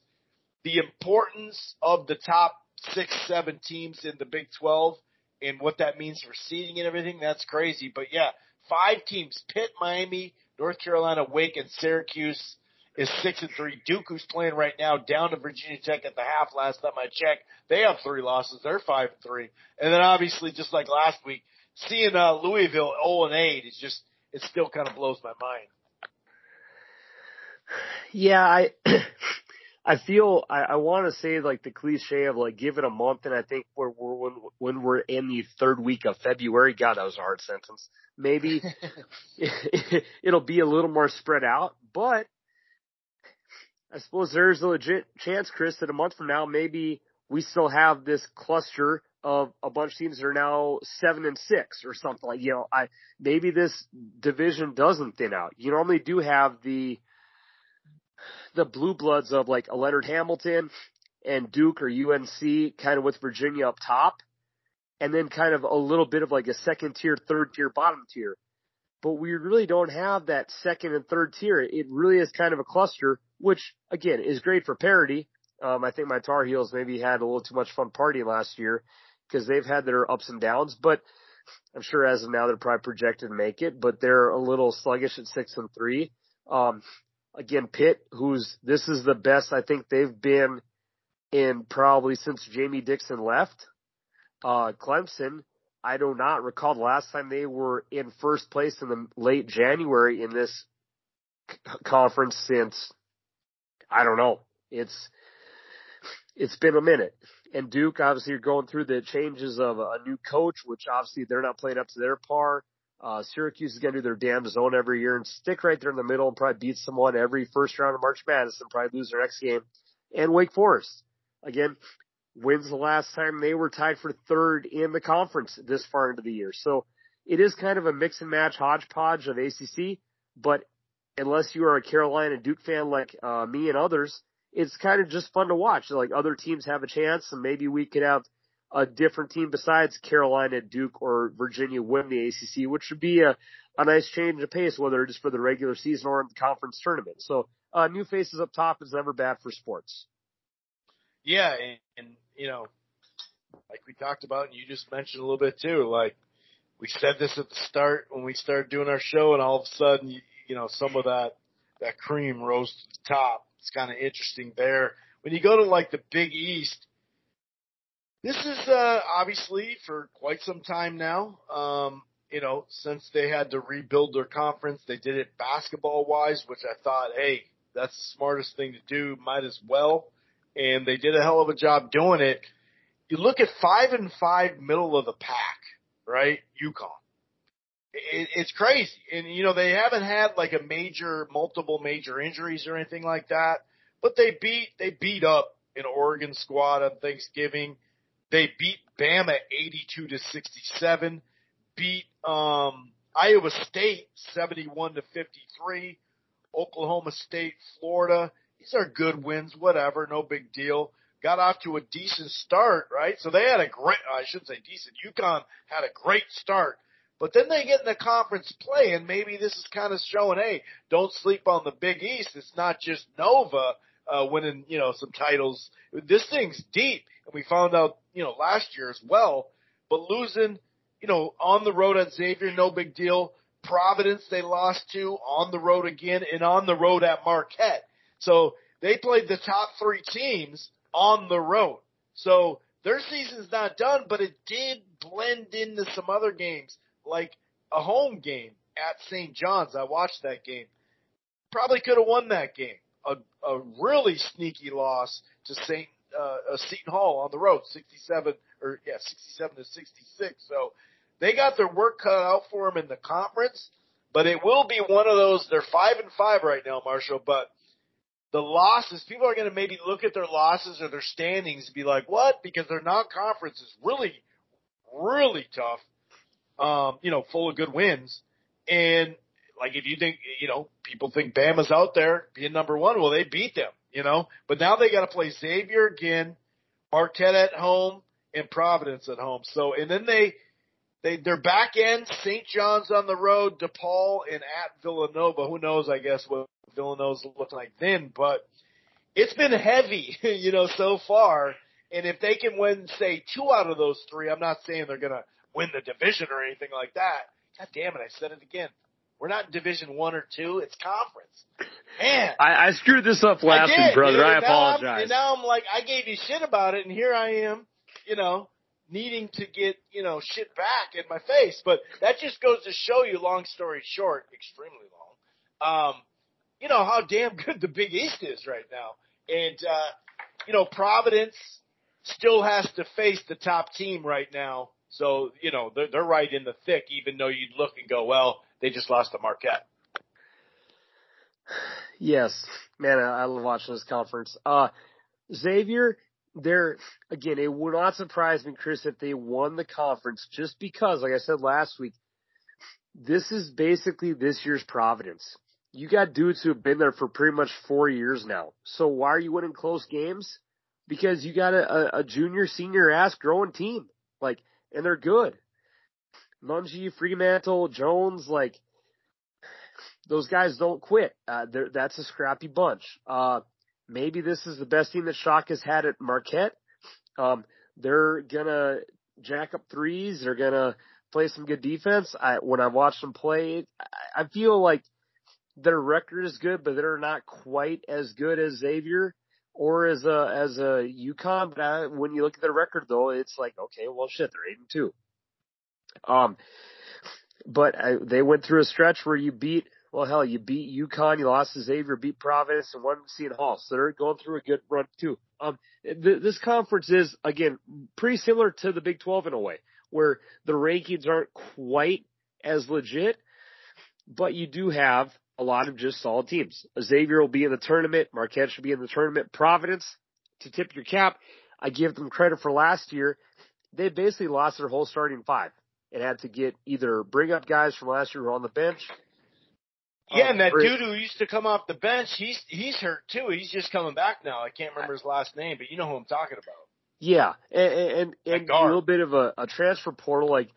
the importance of the top six, seven teams in the Big 12 and what that means for seeding and everything, that's crazy. But yeah, five teams, Pitt, Miami, North Carolina, Wake, and Syracuse is six and three. Duke, who's playing right now, down to Virginia Tech at the half. Last time I checked, they have three losses. They're five and three. And then obviously, just like last week, seeing uh, Louisville 0 and 8 is just it still kind of blows my mind. Yeah, I I feel I, I want to say like the cliche of like give it a month, and I think we're, we're when when we're in the third week of February. God, that was a hard sentence. Maybe it'll be a little more spread out, but I suppose there's a legit chance, Chris, that a month from now, maybe we still have this cluster of a bunch of teams that are now seven and six or something like, you know, I, maybe this division doesn't thin out. You normally do have the, the blue bloods of like a Leonard Hamilton and Duke or UNC kind of with Virginia up top and then kind of a little bit of like a second tier, third tier, bottom tier. But we really don't have that second and third tier. It really is kind of a cluster, which again is great for parity. Um, I think my Tar Heels maybe had a little too much fun partying last year because they've had their ups and downs. But I'm sure as of now they're probably projected to make it, but they're a little sluggish at six and three. Um, again, Pitt, who's this is the best I think they've been in probably since Jamie Dixon left. Uh, Clemson, I do not recall the last time they were in first place in the late January in this conference since I don't know. It's it's been a minute. And Duke, obviously, you're going through the changes of a new coach, which obviously they're not playing up to their par. Uh, Syracuse is going to do their damn zone every year and stick right there in the middle and probably beat someone every first round of March Madness and probably lose their next game. And Wake Forest, again, wins the last time they were tied for third in the conference this far into the year. So it is kind of a mix and match hodgepodge of ACC, but unless you are a Carolina Duke fan like uh, me and others, it's kind of just fun to watch. Like other teams have a chance, and maybe we could have a different team besides Carolina, Duke, or Virginia win the ACC, which would be a, a nice change of pace, whether it's for the regular season or in the conference tournament. So, uh, new faces up top is never bad for sports. Yeah, and, and you know, like we talked about, and you just mentioned a little bit too. Like we said this at the start when we started doing our show, and all of a sudden, you know, some of that that cream rose to the top. It's kind of interesting there. When you go to like the Big East, this is uh, obviously for quite some time now. Um, you know, since they had to rebuild their conference, they did it basketball wise, which I thought, hey, that's the smartest thing to do. Might as well. And they did a hell of a job doing it. You look at five and five, middle of the pack, right? UConn. It, it's crazy. And, you know, they haven't had like a major, multiple major injuries or anything like that, but they beat, they beat up an Oregon squad on Thanksgiving. They beat Bama 82 to 67, beat, um, Iowa State 71 to 53, Oklahoma State, Florida. These are good wins, whatever, no big deal. Got off to a decent start, right? So they had a great, I shouldn't say decent, UConn had a great start. But then they get in the conference play, and maybe this is kind of showing, hey, don't sleep on the Big East. It's not just Nova uh, winning, you know, some titles. This thing's deep, and we found out, you know, last year as well. But losing, you know, on the road at Xavier, no big deal. Providence they lost to on the road again, and on the road at Marquette. So they played the top three teams on the road. So their season's not done, but it did blend into some other games like a home game at St. John's. I watched that game. Probably could have won that game. A, a really sneaky loss to St. Uh, uh, Seton Hall on the road, 67 or yeah, 67 to 66. So they got their work cut out for them in the conference, but it will be one of those. They're five and five right now, Marshall, but the losses, people are going to maybe look at their losses or their standings and be like, what? Because their non-conference is really, really tough um, you know, full of good wins. And like if you think, you know, people think Bama's out there being number one, well, they beat them, you know, but now they got to play Xavier again, Marquette at home, and Providence at home. So, and then they, they, their back end, St. John's on the road, DePaul and at Villanova. Who knows, I guess, what Villanova's looking like then, but it's been heavy, you know, so far. And if they can win, say, two out of those three, I'm not saying they're going to win the division or anything like that. God damn it, I said it again. We're not in division one or two, it's conference. Man. I, I screwed this up last week, brother. Dude, I apologize. and now I'm like, I gave you shit about it and here I am, you know, needing to get, you know, shit back in my face. But that just goes to show you, long story short, extremely long, um, you know, how damn good the Big East is right now. And, uh, you know, Providence still has to face the top team right now so, you know, they're, they're right in the thick, even though you'd look and go, well, they just lost to Marquette. Yes, man, I love watching this conference. Uh, Xavier, they're, again, it would not surprise me, Chris, if they won the conference just because, like I said last week, this is basically this year's Providence. You got dudes who have been there for pretty much four years now. So why are you winning close games? Because you got a, a junior, senior ass growing team. Like, and they're good. Nunge, Freemantle, Jones, like those guys don't quit. Uh, that's a scrappy bunch. Uh, maybe this is the best team that Shaka has had at Marquette. Um, they're gonna jack up threes. They're gonna play some good defense. I when I watch them play, I, I feel like their record is good, but they're not quite as good as Xavier or as a as a UConn. But I, when you look at their record, though, it's like okay, well, shit, they're eight and two. Um, but I, they went through a stretch where you beat well, hell, you beat UConn, you lost to Xavier, beat Providence, and won Seton Hall. So they're going through a good run too. Um, th- this conference is again pretty similar to the Big 12 in a way, where the rankings aren't quite as legit, but you do have a lot of just solid teams. Xavier will be in the tournament. Marquette should be in the tournament. Providence, to tip your cap, I give them credit for last year. They basically lost their whole starting five and had to get either bring up guys from last year who were on the bench yeah, and uh, that dude who used to come off the bench, he's he's hurt too. He's just coming back now. I can't remember his last name, but you know who I'm talking about. Yeah, and and, and a little bit of a, a transfer portal like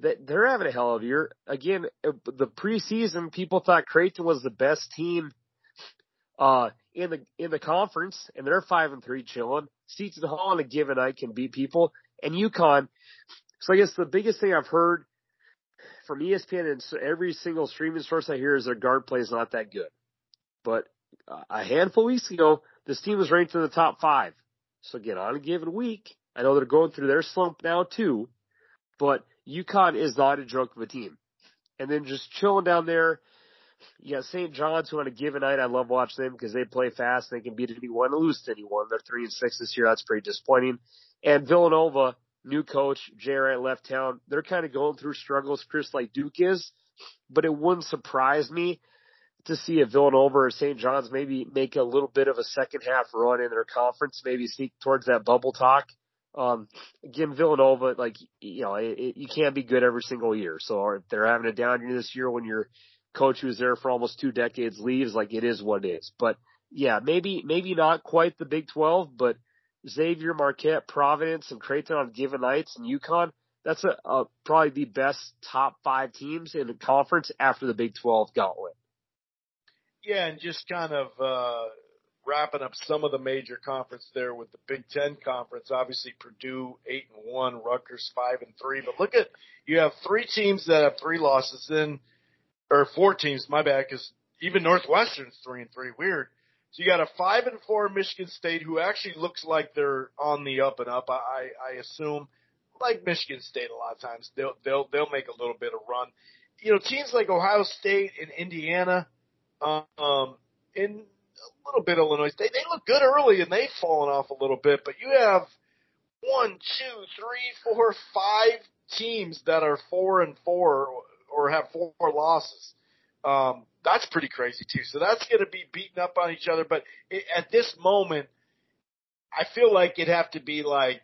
that. They're having a hell of a year. Again, uh, the preseason, people thought Creighton was the best team uh, in the in the conference, and they're five and three, chilling. Seton Hall on a given night can beat people, and UConn. So I guess the biggest thing I've heard from ESPN and every single streaming source I hear is their guard play is not that good. But uh, a handful of weeks ago, this team was ranked in the top five. So again, on a given week, I know they're going through their slump now too, but UConn is not a joke of a team. And then just chilling down there, you got St. John's who on a given night, I love watching them because they play fast. They can beat anyone lose to anyone. They're three and six this year. That's pretty disappointing. And Villanova, new coach, Wright left town. They're kind of going through struggles, Chris, like Duke is, but it wouldn't surprise me to see a Villanova or St. John's maybe make a little bit of a second half run in their conference, maybe sneak towards that bubble talk. Um, again, Villanova, like, you know, it, it, you can't be good every single year. So they're having a down year this year when your coach who's there for almost two decades leaves, like it is what it is. But yeah, maybe, maybe not quite the Big 12, but Xavier, Marquette, Providence, and Creighton on given nights, and UConn, that's a, a, probably the best top five teams in the conference after the Big 12 gauntlet. Yeah, and just kind of uh, wrapping up some of the major conference there with the Big Ten conference. Obviously, Purdue eight and one, Rutgers five and three. But look at you have three teams that have three losses in, or four teams. My bad, because even Northwestern's three and three. Weird. So you got a five and four Michigan State who actually looks like they're on the up and up. I, I assume, like Michigan State, a lot of times they'll they'll they'll make a little bit of run. You know, teams like Ohio State and Indiana, um, in a little bit Illinois, they they look good early and they've fallen off a little bit. But you have one, two, three, four, five teams that are four and four or have four losses. Um, that's pretty crazy too. So that's going to be beating up on each other. But it, at this moment, I feel like it'd have to be like,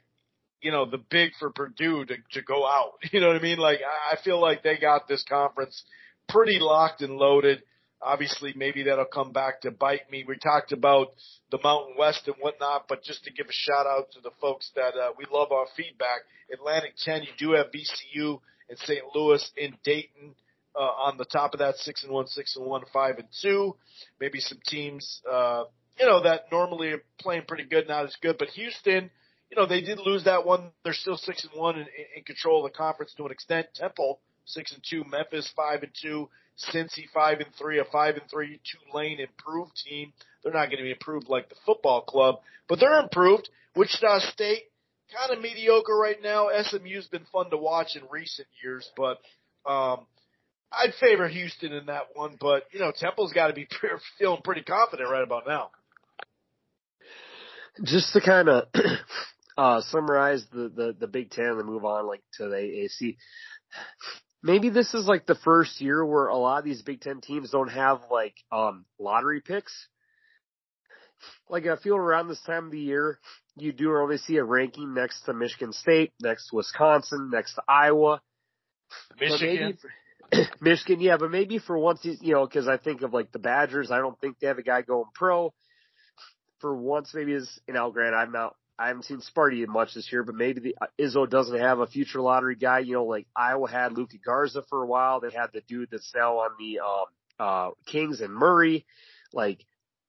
you know, the big for Purdue to, to go out. You know what I mean? Like, I feel like they got this conference pretty locked and loaded. Obviously, maybe that'll come back to bite me. We talked about the Mountain West and whatnot, but just to give a shout out to the folks that uh, we love our feedback. Atlantic 10, you do have VCU and St. Louis in Dayton uh, on the top of that, six and one, six and one, five and two. Maybe some teams, uh, you know, that normally are playing pretty good, not as good. But Houston, you know, they did lose that one. They're still six and one in, in control of the conference to an extent. Temple six and two, Memphis five and two, Cincy five and three, a five and three Tulane improved team. They're not going to be improved like the football club, but they're improved. Wichita State kind of mediocre right now. SMU's been fun to watch in recent years, but um, I'd favor Houston in that one, but you know Temple's got to be feeling pretty confident right about now. Just to kind of uh, summarize the, the the Big Ten and move on like to the AAC. Maybe this is like the first year where a lot of these Big Ten teams don't have like um lottery picks. Like I feel around this time of the year, you do normally see a ranking next to Michigan State, next to Wisconsin, next to Iowa. Michigan. Michigan, yeah, but maybe for once, you know, because I think of like the Badgers. I don't think they have a guy going pro. For once, maybe is you know, Grant. I'm not. I haven't seen Sparty much this year, but maybe the uh, Izzo doesn't have a future lottery guy. You know, like Iowa had Luka Garza for a while. They had the dude that's now on the um, uh, Kings and Murray. Like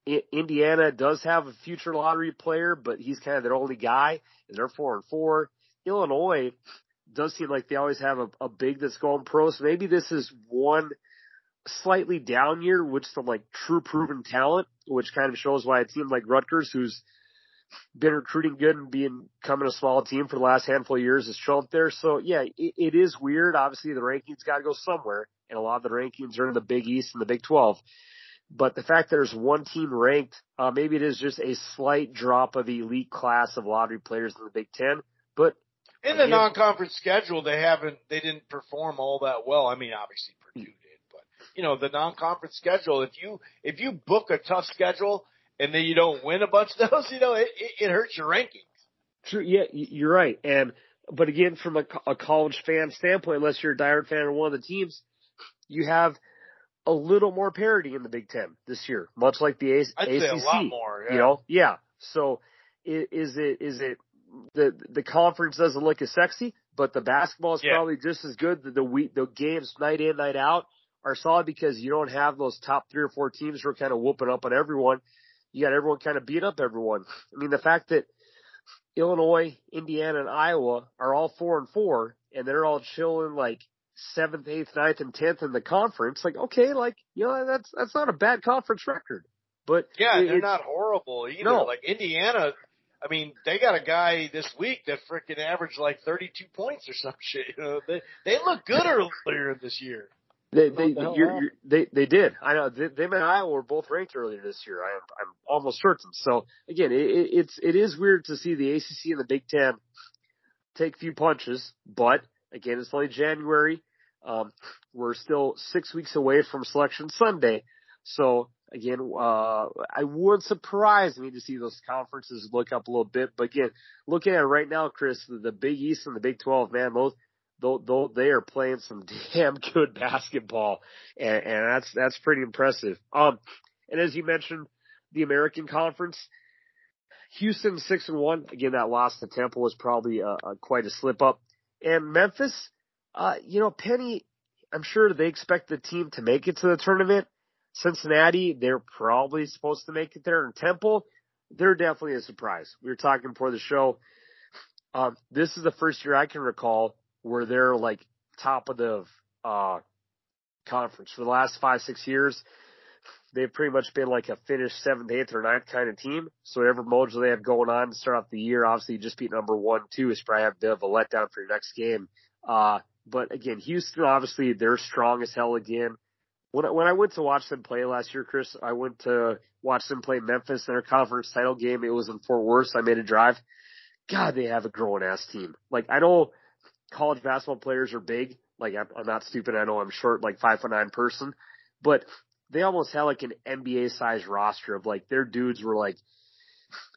I- Indiana does have a future lottery player, but he's kind of their only guy. And they're four and four. Illinois, does seem like they always have a, a big that's going pro. So maybe this is one slightly down year with some like true proven talent, which kind of shows why a team like Rutgers, who's been recruiting good and being coming a small team for the last handful of years, has shown there. So yeah, it, it is weird. Obviously, the rankings got to go somewhere, and a lot of the rankings are in the Big East and the Big Twelve. But the fact that there's one team ranked, uh, maybe it is just a slight drop of elite class of lottery players in the Big Ten. But in the non-conference schedule, they haven't, they didn't perform all that well. I mean, obviously Purdue did, but you know, the non-conference schedule, if you, if you book a tough schedule and then you don't win a bunch of those, you know, it, it, it hurts your rankings. True. Yeah, you're right. And, but again, from a, a college fan standpoint, unless you're a diehard fan of one of the teams, you have a little more parity in the Big Ten this year, much like the a- I'd ACC. say a lot more. Yeah. You know, yeah. So is it is it the the conference doesn't look as sexy, but the basketball is Yeah. probably just as good. The the week the games night in night out are solid because you don't have those top three or four teams who are kind of whooping up on everyone. You got everyone kind of beat up everyone. I mean, the fact that Illinois, Indiana, and Iowa are all four and four, and they're all chilling like seventh, eighth, ninth, and tenth in the conference. Like, okay, like you know, that's that's not a bad conference record. But Yeah, it- they're not horrible either. No. Like Indiana, I mean, they got a guy this week that freaking averaged like 32 points or some shit. You know, they they look good earlier this year. They they the you're, you're, they they did. I know they, them and Iowa were both ranked earlier this year. I am I'm almost certain. So again, it, it, it's it is weird to see the ACC and the Big Ten take a few punches, but again, it's only January. Um, we're still six weeks away from Selection Sunday, so again, uh, I wouldn't surprise me to see those conferences look up a little bit. But again, looking at it right now, Chris, the, the Big East and the Big Twelve, man, those though, though they are playing some damn good basketball, and, and that's that's pretty impressive. Um, and as you mentioned, the American Conference, Houston six and one. Again, that loss to Temple was probably a, quite a slip up. And Memphis, uh, you know, Penny, I'm sure they expect the team to make it to the tournament. Cincinnati, they're probably supposed to make it there. And Temple, they're definitely a surprise. We were talking before the show. Um, this is the first year I can recall where they're like top of the uh conference for the last five six years. They've pretty much been like a finished seventh, eighth, or ninth kind of team. So whatever mojo they have going on to start off the year, obviously just beat number one, two is probably a bit of a letdown for your next game. Uh, but again, Houston obviously they're strong as hell again. When I, when I went to watch them play last year, Chris, I went to watch them play Memphis in their conference title game. It was in Fort Worth. So I made a drive. God, they have a growing ass team. Like I know college basketball players are big. Like I'm, I'm not stupid. I know I'm short, like five foot nine person, but they almost had like an NBA size roster of like their dudes were like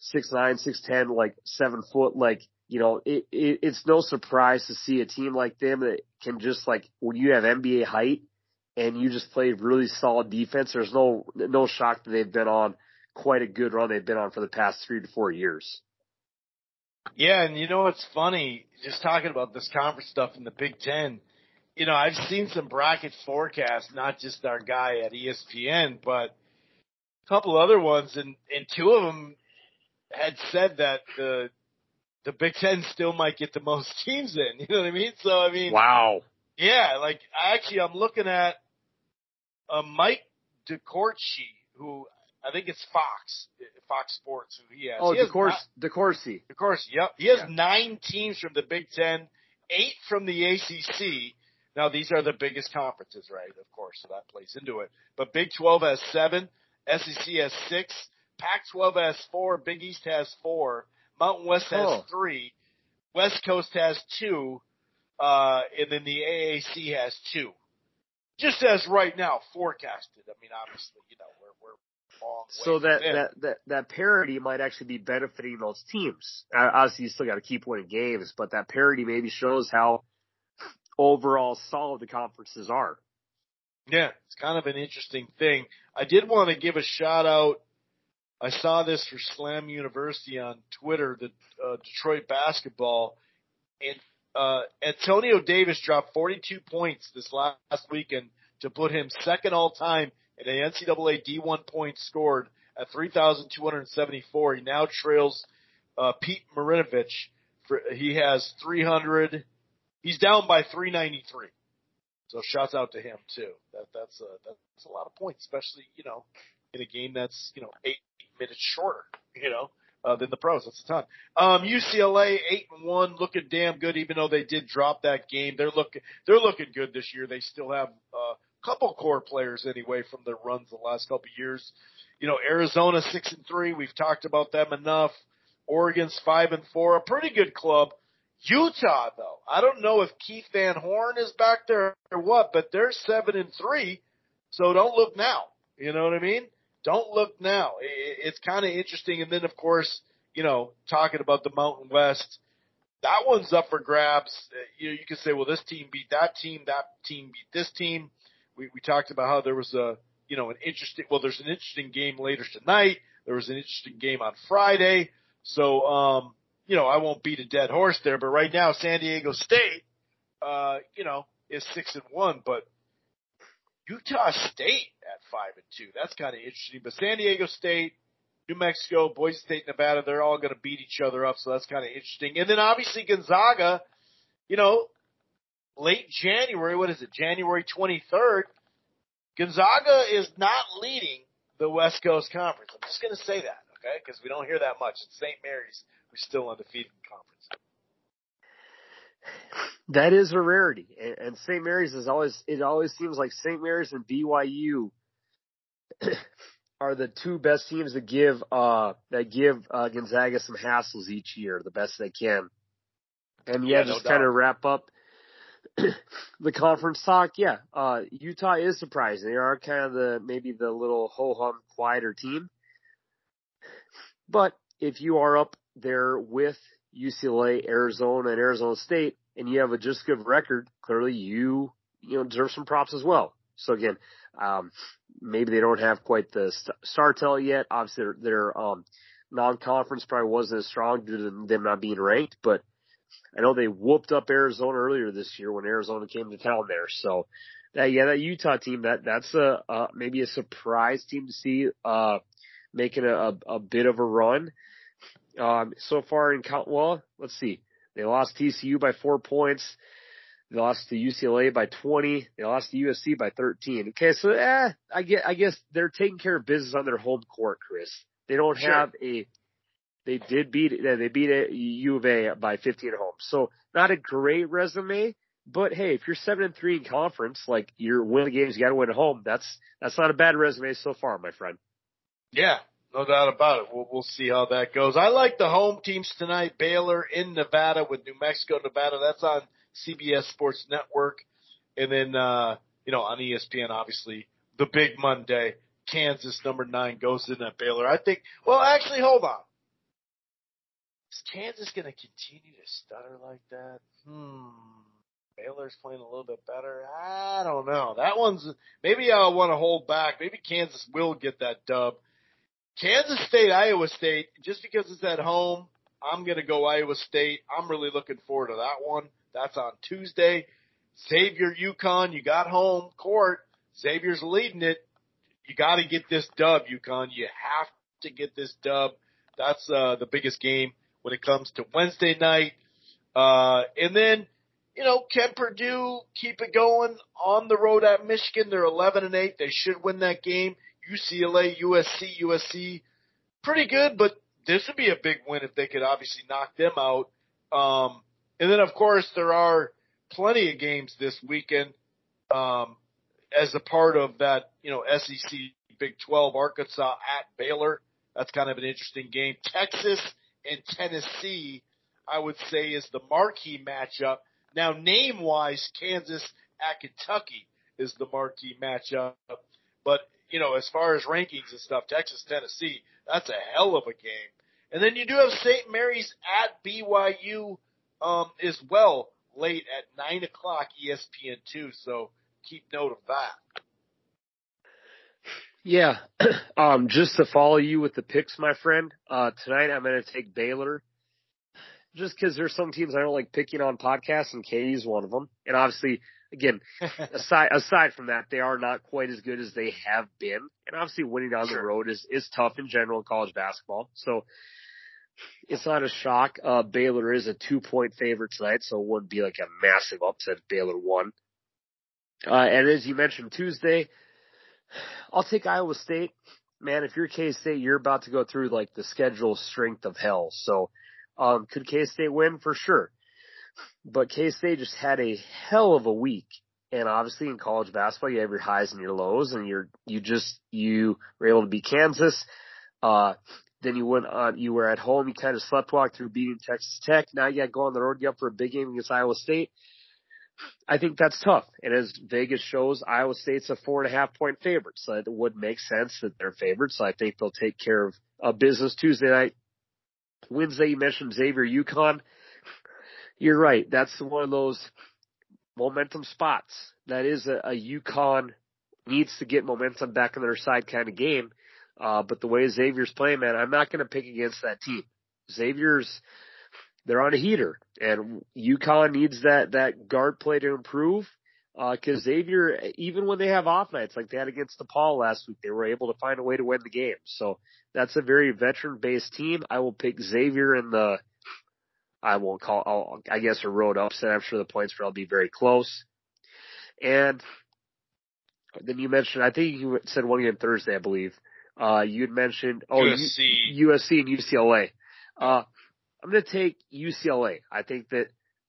six nine, six ten, like seven foot. Like you know, it, it it's no surprise to see a team like them that can just like when you have NBA height and you just play really solid defense. There's no no shock that they've been on quite a good run they've been on for the past three to four years. Yeah, and you know what's funny? Just talking about this conference stuff in the Big Ten. You know, I've seen some bracket forecasts, not just our guy at ESPN, but a couple other ones, and and two of them had said that the the Big Ten still might get the most teams in. You know what I mean? So I mean, Wow. yeah, like actually, I'm looking at uh, Mike DeCourcy, who I think it's Fox, Fox Sports, who he has. Oh, he has DeCourcy. ni- DeCourcy. DeCourcy, yep. He has Yeah. nine teams from the Big Ten, eight from the ACC. Now these are the biggest conferences, right? Of course, so that plays into it. But Big 12 has seven, SEC has six, Pac-12 has four, Big East has four, Mountain West has Oh. three, West Coast has two, uh, and then the AAC has two. Just as right now forecasted. I mean, obviously, you know, we're we're So that, that, that, that parity might actually be benefiting those teams. Uh, Obviously, you still got to keep winning games, but that parity maybe shows how overall solid the conferences are. Yeah, it's kind of an interesting thing. I did want to give a shout out. I saw this for Slam University on Twitter, the uh, Detroit basketball, and uh, Antonio Davis dropped 42 points this last weekend to put him second all time in the NCAA D1 point scored at 3,274. He now trails uh, Pete Maravich. For, he has 300 He's down by 393. So shouts out to him too. That that's a that's a lot of points, especially you know in a game that's you know eight minutes shorter. You know. Uh, than the pros. That's a ton. Um, UCLA eight and one, looking damn good. Even though they did drop that game, they're looking they're looking good this year. They still have uh, couple core players anyway from their runs the last couple years. You know, Arizona six and three. We've talked about them enough. Oregon's five and four, a pretty good club. Utah though, I don't know if Keith Van Horn is back there or what, but they're seven and three. So don't look now. You know what I mean? Don't look now. It's kind of interesting. And then of course, you know, talking about the Mountain West, that one's up for grabs. Uh, you know, you can say, well, this team beat that team, that team beat this team. We, we talked about how there was a, you know, an interesting, well, there's an interesting game later tonight. There was an interesting game on Friday. So, um, you know, I won't beat a dead horse there, but right now San Diego State, uh, you know, is six and one, but Utah State at five and two. That's kind of interesting. But San Diego State, New Mexico, Boise State, Nevada, they're all going to beat each other up. So that's kind of interesting. And then obviously Gonzaga, you know, late January, what is it? January 23rd. Gonzaga is not leading the West Coast Conference. I'm just going to say that, okay? Because we don't hear that much. It's St. Mary's we're still undefeated in conference. That is a rarity, and, and St. Mary's is always. It always seems like St. Mary's and BYU are the two best teams that give uh that give uh, Gonzaga some hassles each year, the best they can. And yeah, yeah just no kind of wrap up the conference talk. Yeah, uh, Utah is surprising. They are kind of the maybe the little ho hum quieter team, but if you are up there with UCLA, Arizona, and Arizona State, and you have a just good record, clearly you you know deserve some props as well. So again, um, maybe they don't have quite the star tell yet. Obviously, their, their um, non-conference probably wasn't as strong due to them not being ranked, but I know they whooped up Arizona earlier this year when Arizona came to town there. So that yeah, that Utah team that that's a uh, maybe a surprise team to see uh, making a, a, a bit of a run. Um, so far in count, well, let's see. They lost TCU by four points. They lost to UCLA by 20. They lost to USC by 13. Okay, so eh, I get, I guess they're taking care of business on their home court, Chris. They don't sure. have a. They did beat. They beat U of A by 15 at home. So not a great resume, but hey, if you're seven and three in conference, like you're winning games, you got to win at home. That's that's not a bad resume so far, my friend. Yeah, no doubt about it. We'll, we'll see how that goes. I like the home teams tonight. Baylor in Nevada with New Mexico, Nevada. That's on CBS Sports Network. And then, uh, you know, on ESPN, obviously, the big Monday, Kansas number nine goes in at Baylor. I think, well, actually, hold on. Kansas going to continue to stutter like that? Hmm. Baylor's playing a little bit better. I don't know. That one's, maybe I'll want to hold back. Maybe Kansas will get that dub. Kansas State, Iowa State, just because it's at home, I'm going to go Iowa State. I'm really looking forward to that one. That's on Tuesday. Xavier UConn, you got home court. Xavier's leading it. You got to get this dub, UConn. You have to get this dub. That's uh, the biggest game when it comes to Wednesday night. Uh, and then, you know, can Purdue keep it going on the road at Michigan? They're 11 and 8. They should win that game. UCLA, USC, USC, pretty good, but this would be a big win if they could obviously knock them out. Um, and then of course there are plenty of games this weekend, um, as a part of that, you know, SEC Big 12, Arkansas at Baylor. That's kind of an interesting game. Texas and Tennessee, I would say is the marquee matchup. Now name wise, Kansas at Kentucky is the marquee matchup, but you know, as far as rankings and stuff, Texas, Tennessee, that's a hell of a game. And then you do have St. Mary's at BYU, um, as well, late at nine o'clock ESPN two. So keep note of that. Yeah. um, just to follow you with the picks, my friend, uh, tonight I'm going to take Baylor. Just cause there's some teams I don't like picking on podcasts and Katie's one of them. And obviously again, aside aside from that, they are not quite as good as they have been. And obviously, winning on sure. the road is is tough in general in college basketball. So, it's not a shock. Uh, Baylor is a two point favorite tonight, so it wouldn't be like a massive upset if Baylor won. Uh, and as you mentioned Tuesday, I'll take Iowa State. Man, if you're K State, you're about to go through like the schedule strength of hell. So, um, could K State win? For sure. But K State just had a hell of a week. And obviously in college basketball, you have your highs and your lows and you're, you just, you were able to beat Kansas. Uh, then you went on, you were at home, you kind of slept walk through beating Texas Tech. Now you got to go on the road, get up for a big game against Iowa State. I think that's tough. And as Vegas shows, Iowa State's a four and a half point favorite. So it would make sense that they're favored. So I think they'll take care of uh, business Tuesday night. Wednesday, you mentioned Xavier UConn. You're right. That's one of those momentum spots. That is a, a UConn needs to get momentum back on their side kind of game. Uh, but the way Xavier's playing, man, I'm not going to pick against that team. Xavier's, they're on a heater and UConn needs that, that guard play to improve. Uh, cause Xavier, even when they have off nights like they had against DePaul last week, they were able to find a way to win the game. So that's a very veteran based team. I will pick Xavier in the, I won't call, I'll, I guess a road upset. I'm sure the points will be very close. And then you mentioned, I think you said one game Thursday, I believe. Uh, you had mentioned, oh, USC. U, USC and UCLA. Uh, I'm going to take UCLA. I think that,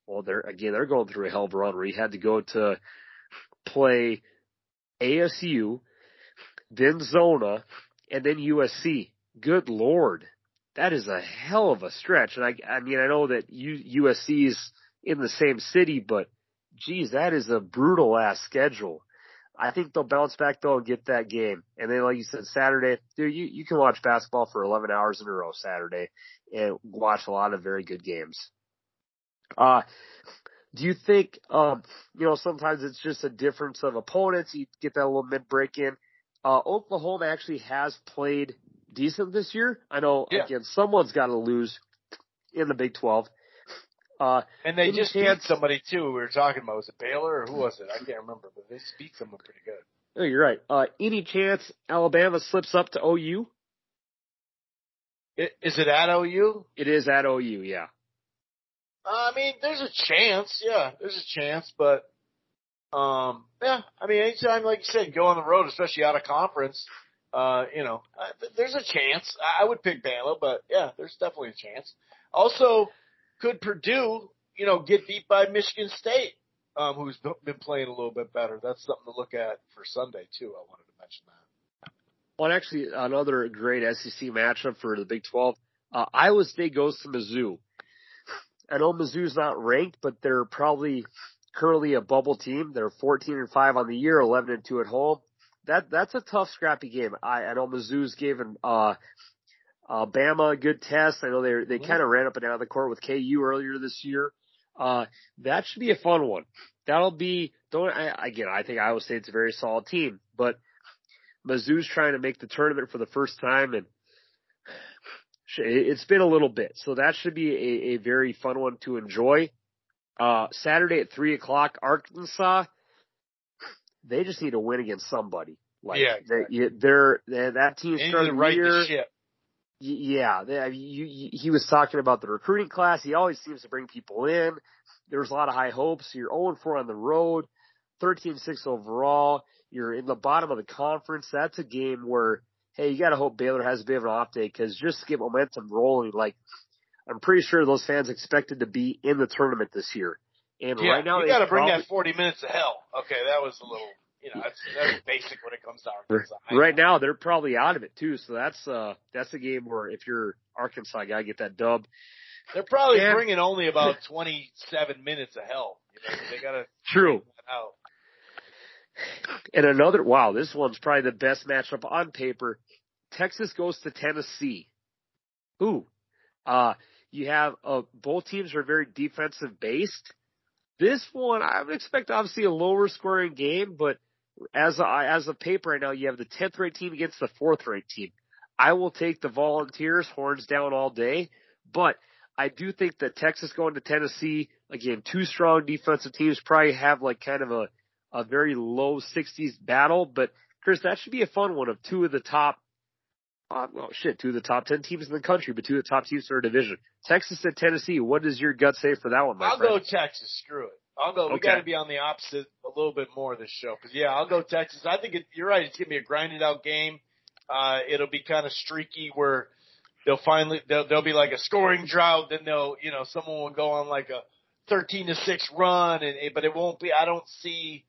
well, they're, again, they're going through a hell of a run where you had to go to play ASU, then Zona, and then USC. Good Lord. That is a hell of a stretch. And I, I mean, I know that U, USC is in the same city, but geez, that is a brutal ass schedule. I think they'll bounce back though and get that game. And then, like you said, Saturday, dude, you, you can watch basketball for 11 hours in a row Saturday and watch a lot of very good games. Uh, do you think, um, you know, sometimes it's just a difference of opponents. You get that little mid break in. Uh, Oklahoma actually has played decent this year. I know, Yeah. again, someone's got to lose in the Big 12. Uh, And they just beat somebody too. We were talking about was it Baylor or who was it? I can't remember, but they beat someone pretty good. oh, you're right. Uh, any chance Alabama slips up to OU? I- Is it at OU? It is at OU, yeah. I mean, there's a chance. Yeah, there's a chance, but um, yeah. I mean, anytime, like you said, go on the road, especially out of conference, uh, you know, uh, th- there's a chance. I I would pick Bama, but yeah, there's definitely a chance. Also, could Purdue, you know, get beat by Michigan State, um, who's been playing a little bit better? That's something to look at for Sunday too. I wanted to mention that. Well, actually, another great SEC matchup for the Big 12. Uh, Iowa State goes to Mizzou. I know Mizzou's not ranked, but they're probably currently a bubble team. They're 14 and 5 on the year, 11 and 2 at home. That, that's a tough, scrappy game. I, I know Mizzou's given, uh, uh, Bama good test. I know they, they kind of ran up and down the court with KU earlier this year. Uh, that should be a fun one. That'll be, don't, I, again, I think Iowa State's a very solid team, but Mizzou's trying to make the tournament for the first time and it's been a little bit. So that should be a, a very fun one to enjoy. Uh, Saturday at three o'clock, Arkansas, they just need to win against somebody. Like, Yeah, they, they're they, that team They need started to the right year. the ship. Yeah, they, I mean, you, you, he was talking about the recruiting class. He always seems to bring people in. There's a lot of high hopes. You're 0-4 on the road, 13-6 overall. You're in the bottom of the conference. That's a game where, hey, you gotta hope Baylor has a bit of an off day because just to get momentum rolling, like, I'm pretty sure those fans expected to be in the tournament this year. And Yeah, right now, you got to bring that 40 minutes of hell. Okay, that was a little, you know, that's, that's basic when it comes to Arkansas. Right now, they're probably out of it too. So that's uh that's a game where if you're Arkansas, gotta get that dub. They're probably And- bringing only about 27 minutes of hell. You know, they got to True. out. And another, wow, this one's probably the best matchup on paper. Texas goes to Tennessee. Ooh, uh, you have, uh, both teams are very defensive based. This one, I would expect obviously a lower scoring game, but as a, as a paper right now, you have the 10th ranked team against the 4th ranked team. I will take the Volunteers horns down all day, but I do think that Texas going to Tennessee, again, two strong defensive teams probably have like kind of a, a very low 60s battle, but Chris, that should be a fun one of two of the top uh, well, shit, two of the top 10 teams in the country, but two of the top teams in our division. Texas and Tennessee, what does your gut say for that one, my I'll friend? go Texas. Screw it. I'll go. We Okay. got to be on the opposite a little bit more this show. Cause yeah, I'll go Texas. I think it, you're right. It's gonna be a grinded out game. Uh, it'll be kind of streaky where they'll finally they'll, they'll be like a scoring drought. Then they'll you know someone will go on like a 13 to six run, and it, but it won't be. I don't see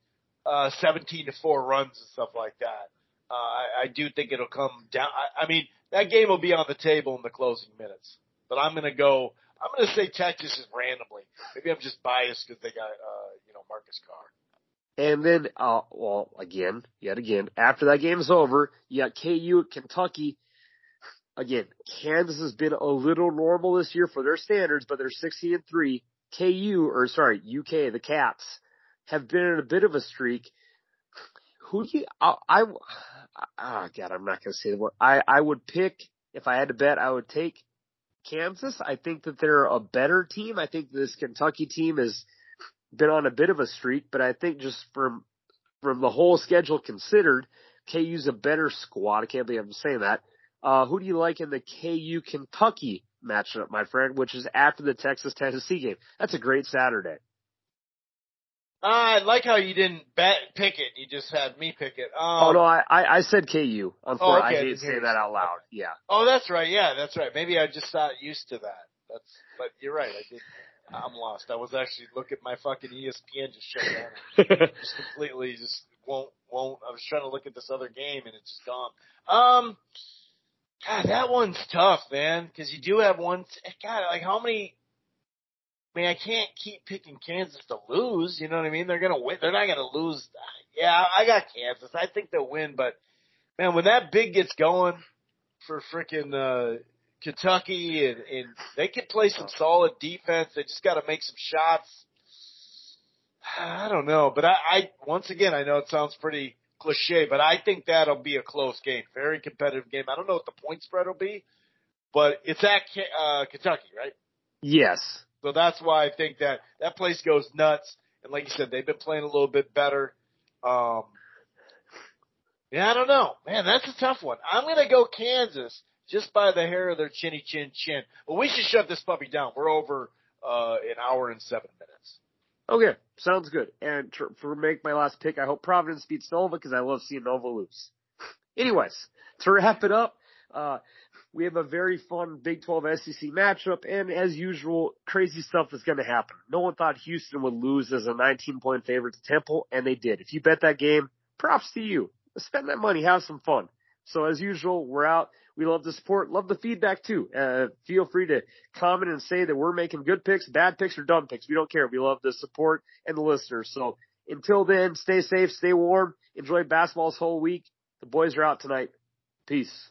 uh 17 to four runs and stuff like that. Uh, I, I do think it'll come down. I, I mean that game will be on the table in the closing minutes. But I'm gonna go. I'm going to say Texas is randomly. Maybe I'm just biased because they got, uh, you know, Marcus Carr. And then, uh, well, again, yet again, after that game's over, you got KU at Kentucky. Again, Kansas has been a little normal this year for their standards, but they're 16 and 3. KU, or sorry, UK, the Cats, have been in a bit of a streak. Who do you, I, I, oh God, I'm not going to say the word. I, I would pick, if I had to bet, I would take Kansas. I think that they're a better team. I think this Kentucky team has been on a bit of a streak, but I think just from from the whole schedule considered, KU's a better squad. I can't believe I'm saying that. Uh, who do you like in the KU Kentucky matchup, my friend, which is after the Texas Tennessee game? That's a great Saturday. I like how you didn't bet, pick it. You just had me pick it. Um, oh no, I, I, I said KU. Unfortunately, Oh, okay, I I hate didn't saying that out loud. Yeah. Oh, that's right. Yeah, that's right. Maybe I just not used to that. That's, but you're right. I did. I'm lost. I was actually looking at my fucking ESPN just shut down. just completely just won't won't. I was trying to look at this other game and it's just gone. Um, God, that one's tough, man, because you do have one. God, like how many? I mean, I can't keep picking Kansas to lose. You know what I mean? They're gonna win. They're not gonna lose. Yeah, I got Kansas. I think they'll win, but man, when that big gets going for frickin' uh, Kentucky and, and they can play some solid defense. They just got to make some shots. I don't know, but I, I once again I know it sounds pretty cliche, but I think that'll be a close game, very competitive game. I don't know what the point spread will be, but it's at uh, Kentucky, right? Yes. So that's why I think that that place goes nuts. And like you said, they've been playing a little bit better. Um, yeah, I don't know, man. That's a tough one. I'm gonna go Kansas just by the hair of their chinny chin chin. But we should shut this puppy down. We're over uh, an hour and seven minutes. Okay, sounds good. And tr- for make my last pick, I hope Providence beats Nova because I love seeing Nova lose. Anyways, to wrap it up, uh, we have a very fun Big 12 SEC matchup, and as usual, crazy stuff is going to happen. No one thought Houston would lose as a 19 point favorite to Temple, and they did. If you bet that game, props to you. Spend that money, have some fun. So as usual, we're out. We love the support, love the feedback too. Uh, feel free to comment and say that we're making good picks, bad picks, or dumb picks. We don't care. We love the support and the listeners. So until then, stay safe, stay warm, enjoy basketball this whole week. The boys are out tonight. Peace.